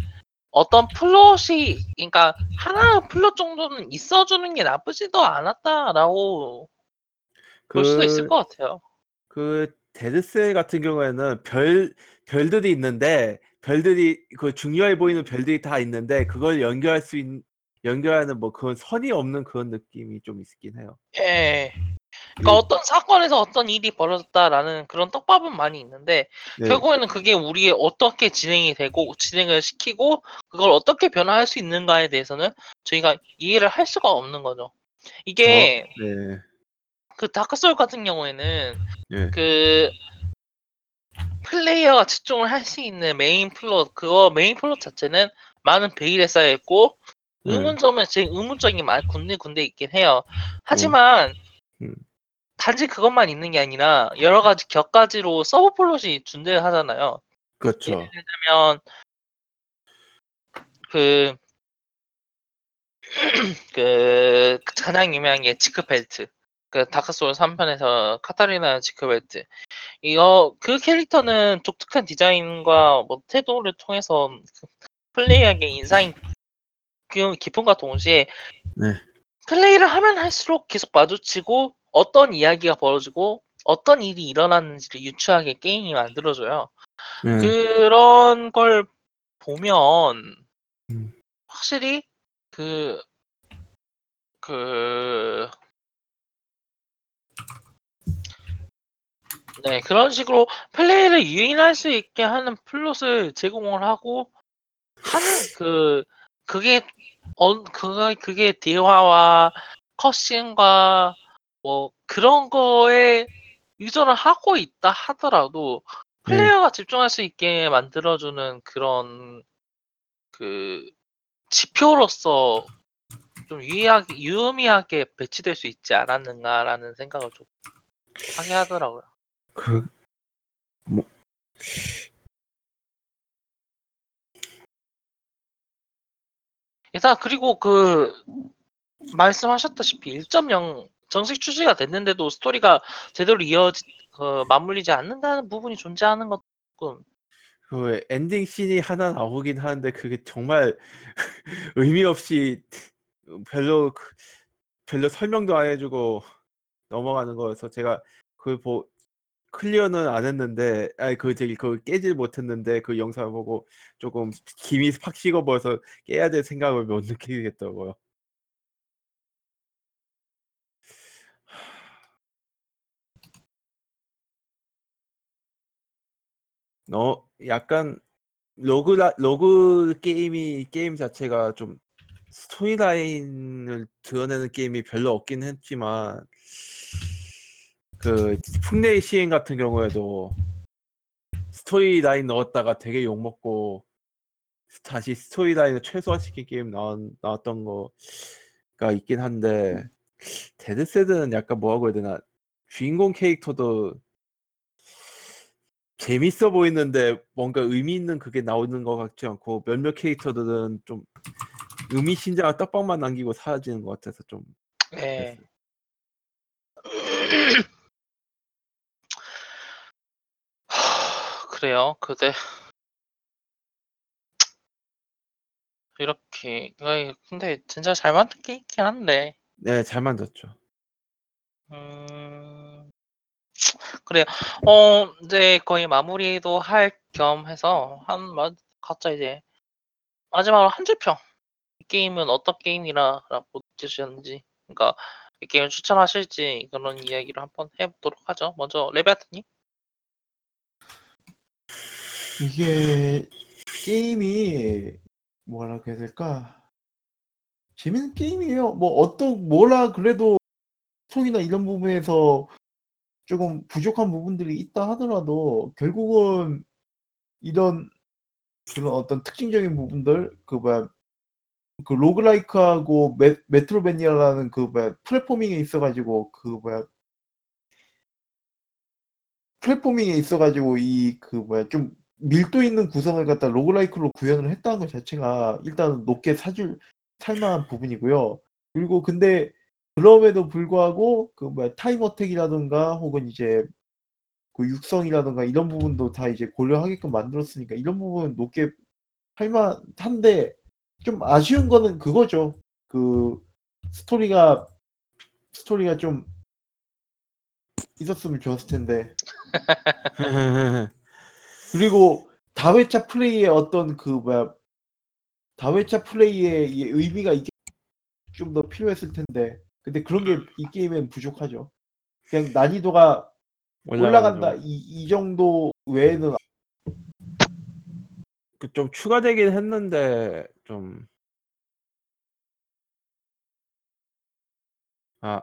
어떤 플롯이 그러니까 하나 플롯 정도는 있어주는 게 나쁘지도 않았다라고 볼 수도 있을 것 같아요. 그 Dead Cells 같은 경우에는 별 별들이 있는데 별들이 그 중요해 보이는 별들이 다 있는데 그걸 연결할 수 있는 연결하는 뭐 그런 선이 없는 그런 느낌이 좀 있긴 해요. 예. 그러니까 어떤 사건에서 어떤 일이 벌어졌다라는 그런 떡밥은 많이 있는데 네. 결국에는 그게 우리의 어떻게 진행이 되고 진행을 시키고 그걸 어떻게 변화할 수 있는가에 대해서는 저희가 이해를 할 수가 없는 거죠. 이게 네. 그 다크소울 같은 경우에는 네. 그 플레이어가 집중을 할 수 있는 메인 플롯 그거 메인 플롯 자체는 많은 베일에 쌓여 있고 네. 의문점은 제 의문점이 많 군데 군데 있긴 해요. 하지만 음. 단지 그것만 있는 게 아니라 여러 가지 곁가지로 sub 플롯이 존재하잖아요. 그렇죠. 예를 들면 그, 그 가장 유명한 게 지크벨트. 그 다크소울 3편에서 카타리나 지크벨트. 이거 그 캐릭터는 독특한 디자인과 뭐 태도를 통해서 플레이어에게 인상이 그- 깊음과 동시에 네. 플레이를 하면 할수록 계속 마주치고 어떤 이야기가 벌어지고 어떤 일이 일어났는지를 유추하게 게임이 만들어줘요. 네. 그런 걸 보면 음. 확실히 그, 그, 네, 그런 식으로 플레이를 유인할 수 있게 하는 플롯을 제공을 하고 하는 그, 그게, 어, 그게, 그게 대화와 cutscene과 뭐 그런 거에 의존을 하고 있다 하더라도 네. 플레이어가 집중할 수 있게 만들어주는 그런 그 지표로서 좀 유의하게, 유의미하게 배치될 수 있지 않았는가라는 생각을 좀 하게 하더라고요. 그 뭐. 일단 그리고 그 말씀하셨다시피 1.0 정식 출시가 됐는데도 스토리가 제대로 이어지 그 맞물리지 않는다는 부분이 존재하는 것 조금 그 엔딩 씬이 하나 나오긴 하는데 그게 정말 의미 없이 별로 그- 별로 설명도 안 해주고 넘어가는 거여서 제가 그걸 보 클리어는 안 했는데 아니 그 저기 그 깨질 못했는데 그 영상 보고 조금 김이 팍 식어 보여서 깨야 될 생각을 못 느끼겠더라고요. 어 약간 로그라 로그 게임이 게임 자체가 좀 스토리라인을 드러내는 게임이 별로 없긴 했지만 그 풍레이 시행 같은 경우에도 스토리라인 넣었다가 되게 욕 먹고 다시 스토리라인을 최소화시킨 게임 나왔, 나왔던 거가 있긴 한데 데드세드는 약간 뭐라고 해야 되나? 주인공 캐릭터도 재밌어 보이는데 뭔가 의미 있는 그게 나오는 것 같지 않고 몇몇 캐릭터들은 좀 의미심장한 떡밥만 남기고 사라지는 것 같아서 좀 예. 하, 그래요. 그대 이렇게 아이, 근데 진짜 잘 만든 게 있긴 한데 네, 잘 만졌죠. 음, 그래요. 어, 이제 거의 마무리도 할 겸 해서 한 마- 각자 이제 마지막으로 한 줄평. 이 게임은 어떤 게임이라고 느끼셨는지, 그러니까 이 게임을 추천하실지 그런 이야기를 한번 해보도록 하죠. 먼저 레베아트님. 이게 게임이 뭐라 해야 될까? 재밌는 게임이에요. 뭐 어떤 뭐라 그래도 스토리나 이런 부분에서 조금 부족한 부분들이 있다 하더라도 결국은 이런 그런 어떤 특징적인 부분들 그 뭐야 그 roguelike하고 메, Metroidvania라는 그 뭐야 platforming에 있어가지고 그 뭐야 platforming에 있어가지고 이 그 뭐야 좀 밀도 있는 구성을 갖다 roguelike로 구현을 했다는 것 자체가 일단 높게 사줄 살만한 부분이고요. 그리고 근데 그럼에도 불구하고 그 뭐야 타임 어택이라든가 혹은 이제 그 육성이라든가 이런 부분도 다 이제 고려하게끔 만들었으니까 이런 부분 높게 할만한데 좀 아쉬운 거는 그거죠. 그 스토리가 스토리가 좀 있었으면 좋았을 텐데 그리고 다회차 플레이의 어떤 그 뭐야 다회차 플레이의 이 의미가 이게 좀더 필요했을 텐데 근데 그런 게 이 게임엔 부족하죠. 그냥 난이도가 올라간다 이, 이 정도 외에는 그좀 추가되긴 했는데 좀 아,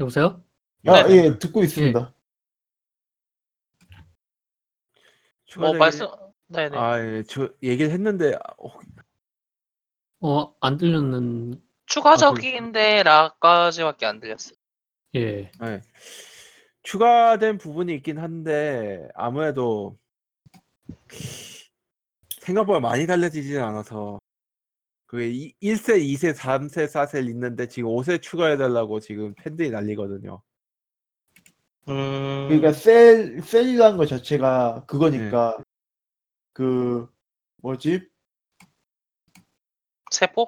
여보세요? 아, 네네. 예 듣고 있습니다. 뭐 추가되긴 말씀 네네 아, 예, 저 얘기를 했는데 아, 어, 어, 안 들렸는, 추가적인데 라까지밖에 안 들렸어요. 예. 네. 추가된 부분이 있긴 한데 아무래도 생각보다 많이 달라지진 않아서 그게 1세, 2세, 3세, 4세 있는데 지금 5세 추가해달라고 지금 팬들이 난리거든요. 음, 그러니까 셀 셀이라는 것 자체가 그거니까 그 뭐지? 세포?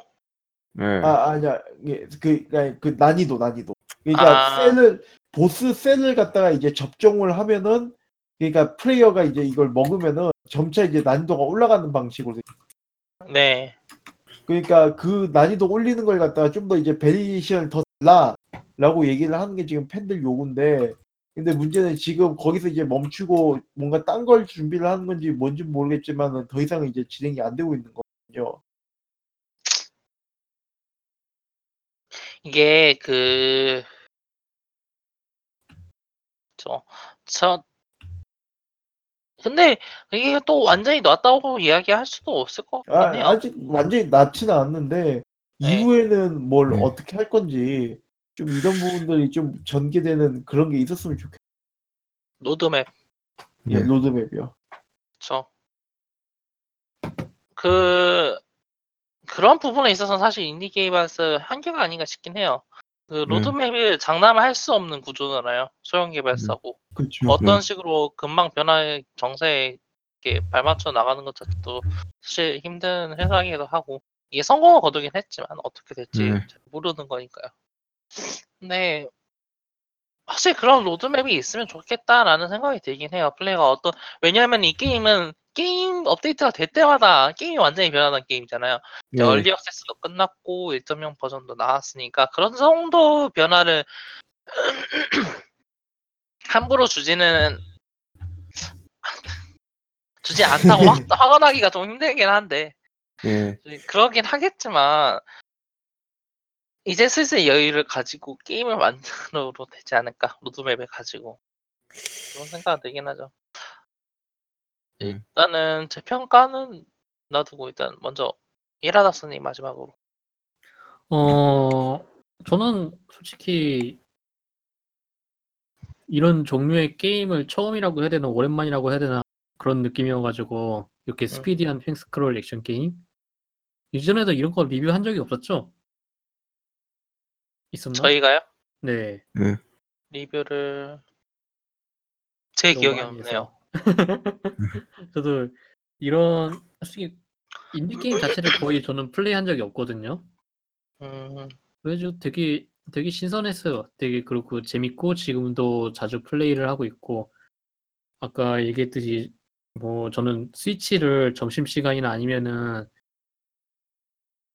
네. 아 아니야 예, 그, 그러니까 그 난이도 난이도 그러니까 아. 셀을 보스 셀을 갖다가 이제 접종을 하면은 그러니까 플레이어가 이제 이걸 먹으면은 점차 이제 난이도가 올라가는 방식으로 돼. 네. 그러니까 그 난이도 올리는 걸 갖다가 좀 더 이제 variation을 더 달라라고 얘기를 하는 게 지금 팬들 요구인데 근데 문제는 지금 거기서 이제 멈추고 뭔가 딴 걸 준비를 하는 건지 뭔지 모르겠지만은 더 이상 이제 진행이 안 되고 있는 거거든요. 이게 그, 저, 저, 근데 이게 또 완전히 놨다고 이야기할 수도 없을 것 아, 같긴 해요. 아직 완전히 놓지는 않는데 네. 이후에는 뭘 네. 어떻게 할 건지 좀 이런 부분들이 좀 전개되는 그런 게 있었으면 좋겠어요. 로드맵, 예, 네. 로드맵이요. 저. 그, 그런 부분에 있어서는 사실 인디게임사의 한계가 아닌가 싶긴 해요. 그 로드맵을 장담할 수 없는 구조잖아요. 소형 개발사고. 그렇죠. 어떤 식으로 금방 변화의 정세에 이렇게 발맞춰 나가는 것 자체도 사실 힘든 회사이기도 하고 이게 성공을 거두긴 했지만 어떻게 될지 네. 잘 모르는 거니까요. 근데 확실히 그런 로드맵이 있으면 좋겠다라는 생각이 들긴 해요. 플레이가 어떤 왜냐하면 이 게임은 게임 업데이트가 될 때마다 게임이 완전히 변하는 게임이잖아요. 네. early access도 끝났고 1.0 버전도 나왔으니까 그런 정도 변화를 함부로 주지는 주지 않다고 확, 확언하기가 좀 힘들긴 한데 예. 그러긴 하겠지만 이제 슬슬 여유를 가지고 게임을 만들어도 되지 않을까 로드맵을 가지고 그런 생각이 들긴 하죠. 음. 일단은 제 평가는 놔두고 일단 먼저 이라다스님 마지막으로 어, 저는 솔직히 이런 종류의 게임을 처음이라고 해야 되나 오랜만이라고 해야 되나 그런 느낌이어가지고 이렇게 스피디한 횡스크롤 액션 게임 이전에도 이런 거 리뷰한 적이 없었죠? 있었나? 저희가요 네. 리뷰를 제 너무 기억이 많이 없네요. 저도 이런 솔직히 인디 게임 자체를 거의 저는 플레이한 적이 없거든요. 음, 그래가지고 되게 되게 신선했어요. 되게 그렇고 재밌고 지금도 자주 플레이를 하고 있고 아까 얘기했듯이 뭐 저는 스위치를 점심 시간이나 아니면은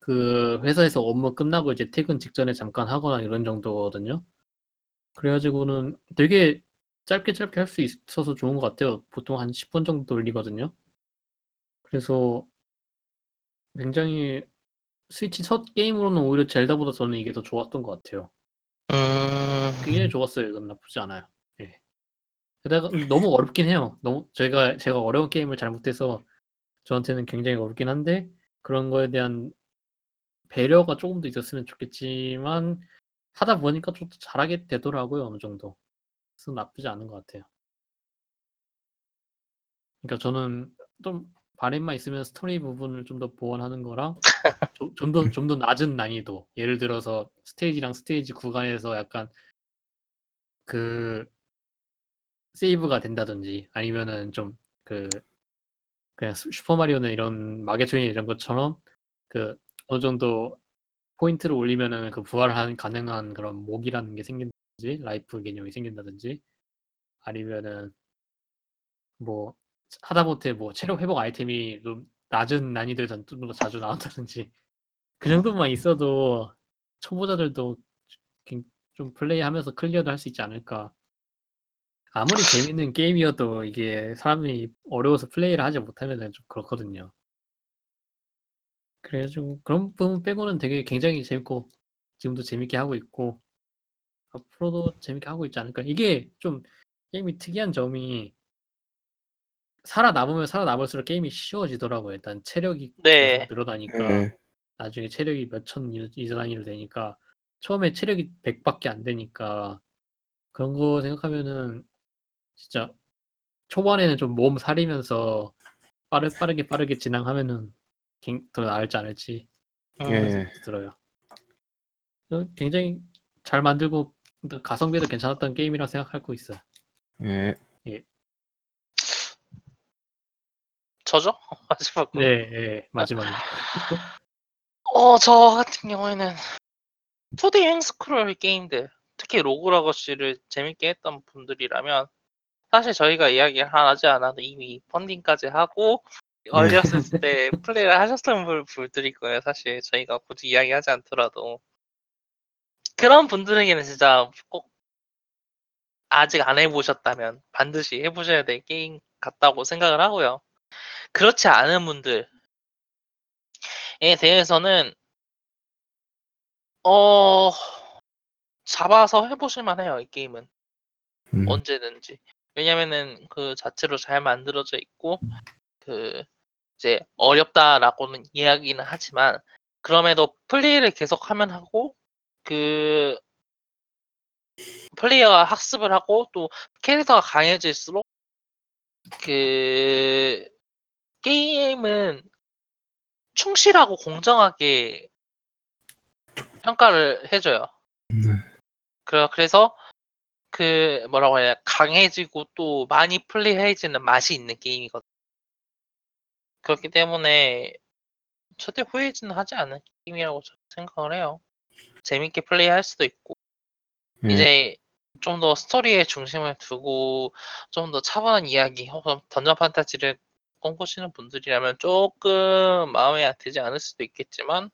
그 회사에서 업무 끝나고 이제 퇴근 직전에 잠깐 하거나 이런 정도거든요. 그래가지고는 되게 짧게 짧게 할 수 있어서 좋은 것 같아요. 보통 한 10분 정도 돌리거든요. 그래서 굉장히 스위치 첫 게임으로는 오히려 젤다보다 저는 이게 더 좋았던 것 같아요. 음, 굉장히 좋았어요. 이건 나쁘지 않아요. 예. 게다가 너무 어렵긴 해요. 너무 제가 제가 어려운 게임을 잘못해서 저한테는 굉장히 어렵긴 한데 그런 거에 대한 배려가 조금 더 있었으면 좋겠지만 하다 보니까 좀 더 잘하게 되더라고요. 어느 정도. 그래서 나쁘지 않은 것 같아요. 그러니까 저는 좀 바램만 있으면 스토리 부분을 좀 더 보완하는 거랑 좀더좀더 낮은 난이도. 예를 들어서 스테이지랑 스테이지 구간에서 약간 그 세이브가 된다든지 아니면은 좀 그 그냥 슈- 슈퍼마리오나 이런 마계촌 이런 것처럼 그 어느 정도 포인트를 올리면은 그 부활한 가능한 그런 목이라는 게 생긴다든지 life 개념이 생긴다든지 아니면은 뭐 하다못해 뭐 체력 회복 아이템이 좀 낮은 난이도의 전투로 자주 나온다든지 그 정도만 있어도 초보자들도 굉- 좀 플레이하면서 클리어도 할 수 있지 않을까. 아무리 재밌는 게임이어도 이게 사람이 어려워서 플레이를 하지 못하면 좀 그렇거든요. 그래가지고 그런 부분 빼고는 되게 굉장히 재밌고 지금도 재밌게 하고 있고 앞으로도 재밌게 하고 있지 않을까. 이게 좀 게임이 특이한 점이 살아남으면 살아남을수록 게임이 쉬워지더라고요. 일단 체력이 네. 늘어나니까 네. 나중에 체력이 몇천 이상으로 되니까 처음에 체력이 100밖에 안 되니까 그런 거 생각하면은 진짜 초반에는 좀 몸 사리면서 빠르, 빠르게 빠르게 진행하면은 갱- 더 나을지 않을지 음, 예. 생각이 들어요. 어, 굉장히 잘 만들고 또 가성비도 괜찮았던 게임이라 생각하고 있어 요. 예. 저죠? 마지막. 네, 예, 마지막에. 어, 저 같은 경우에는 2D 행스크롤 게임들, 특히 로그라거시를 재밌게 했던 분들이라면 사실 저희가 이야기를 하지 않아도 이미 펀딩까지 하고 얼리었을 때 플레이를 하셨던 분- 분들일 거예요. 사실 저희가 굳이 이야기하지 않더라도 그런 분들에게는 진짜 꼭 아직 안 해보셨다면 반드시 해보셔야 될 게임 같다고 생각을 하고요. 그렇지 않은 분들에 대해서는 어 잡아서 해보실만 해요 이 게임은 음. 언제든지 왜냐면은 그 자체로 잘 만들어져 있고 그 이제 어렵다라고는 이야기는 하지만 그럼에도 플레이를 계속하면 하고 그 플레이어가 학습을 하고 또 캐릭터가 강해질수록 그 게임은 충실하고 공정하게 평가를 해줘요. 음. 그래- 그래서 그 뭐라고 해야 강해지고 또 많이 플레이해지는 맛이 있는 게임이거든. 그렇기 때문에 절대 후회지는 하지 않는 게임이라고 생각을 해요. 재밌게 플레이할 수도 있고 예. 이제 좀 더 스토리에 중심을 두고 좀 더 차분한 이야기 혹은 던전 판타지를 꿈꾸시는 분들이라면 조금 마음에 안 들지 않을 수도 있겠지만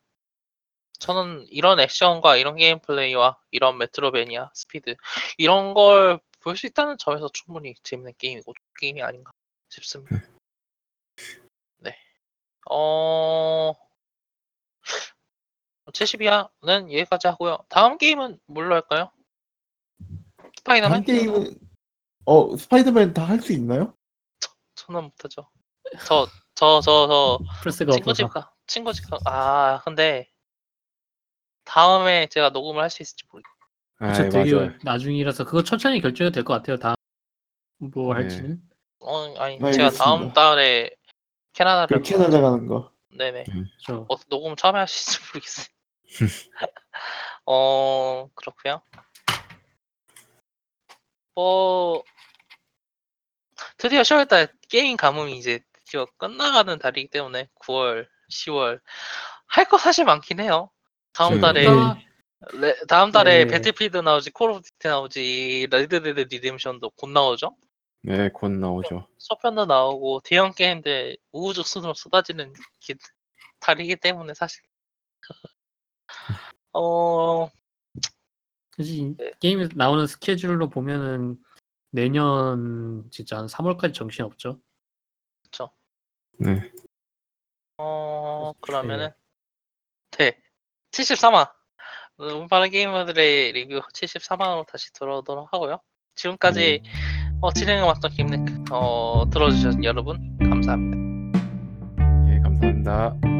저는 이런 액션과 이런 게임 플레이와 이런 Metroidvania 스피드 이런 걸 볼 수 있다는 점에서 충분히 재밌는 게임이고 게임이 아닌가 싶습니다. 네. 어 72화는 여기까지 하고요. 다음 게임은 뭘로 할까요? 스파이더맨? 한 게임은 어 스파이더맨 다 할 수 있나요? 저는 못하죠. 저 저 저 저 플스가 친구 집 없어서. 가 친구 집 가. 아 근데 다음에 제가 녹음을 할 수 있을지 모르겠어요. 아, 되게 맞아요. 나중이라서 그거 천천히 결정이 될것 같아요. 다음 뭐 네. 할지는. 어 아니 알겠습니다. 제가 다음 달에 캐나다를 그 캐나다 가는 거. 네네. 저 어, 녹음 처음에 할수 있을지 모르겠어요. 어 그렇고요. 뭐 드디어 10월달 게임 가뭄이 이제 드디어 끝나가는 달이기 때문에 9월, 10월 할 거 사실 많긴 해요. 다음 네. 달에 아, 레- 다음 달에 네. 배틀필드 나오지, 콜 오브 듀티 나오지, 레드 데드 리뎀션도 곧 나오죠. 네, 곧 나오죠. 속편도 나오고 대형 게임들 우후죽순으로 쏟아지는 기- 달이기 때문에 사실 어 그지 네. 게임에 나오는 스케줄로 보면은 내년 진짜 한 3월까지 정신 없죠. 네. 어, 그러면은 네 73화 운파는 게이머들의 리뷰 73화로 다시 돌아오도록 하고요. 지금까지 어, 진행을 맡던 김네크 어, 들어주신 여러분 감사합니다. 예, 감사합니다.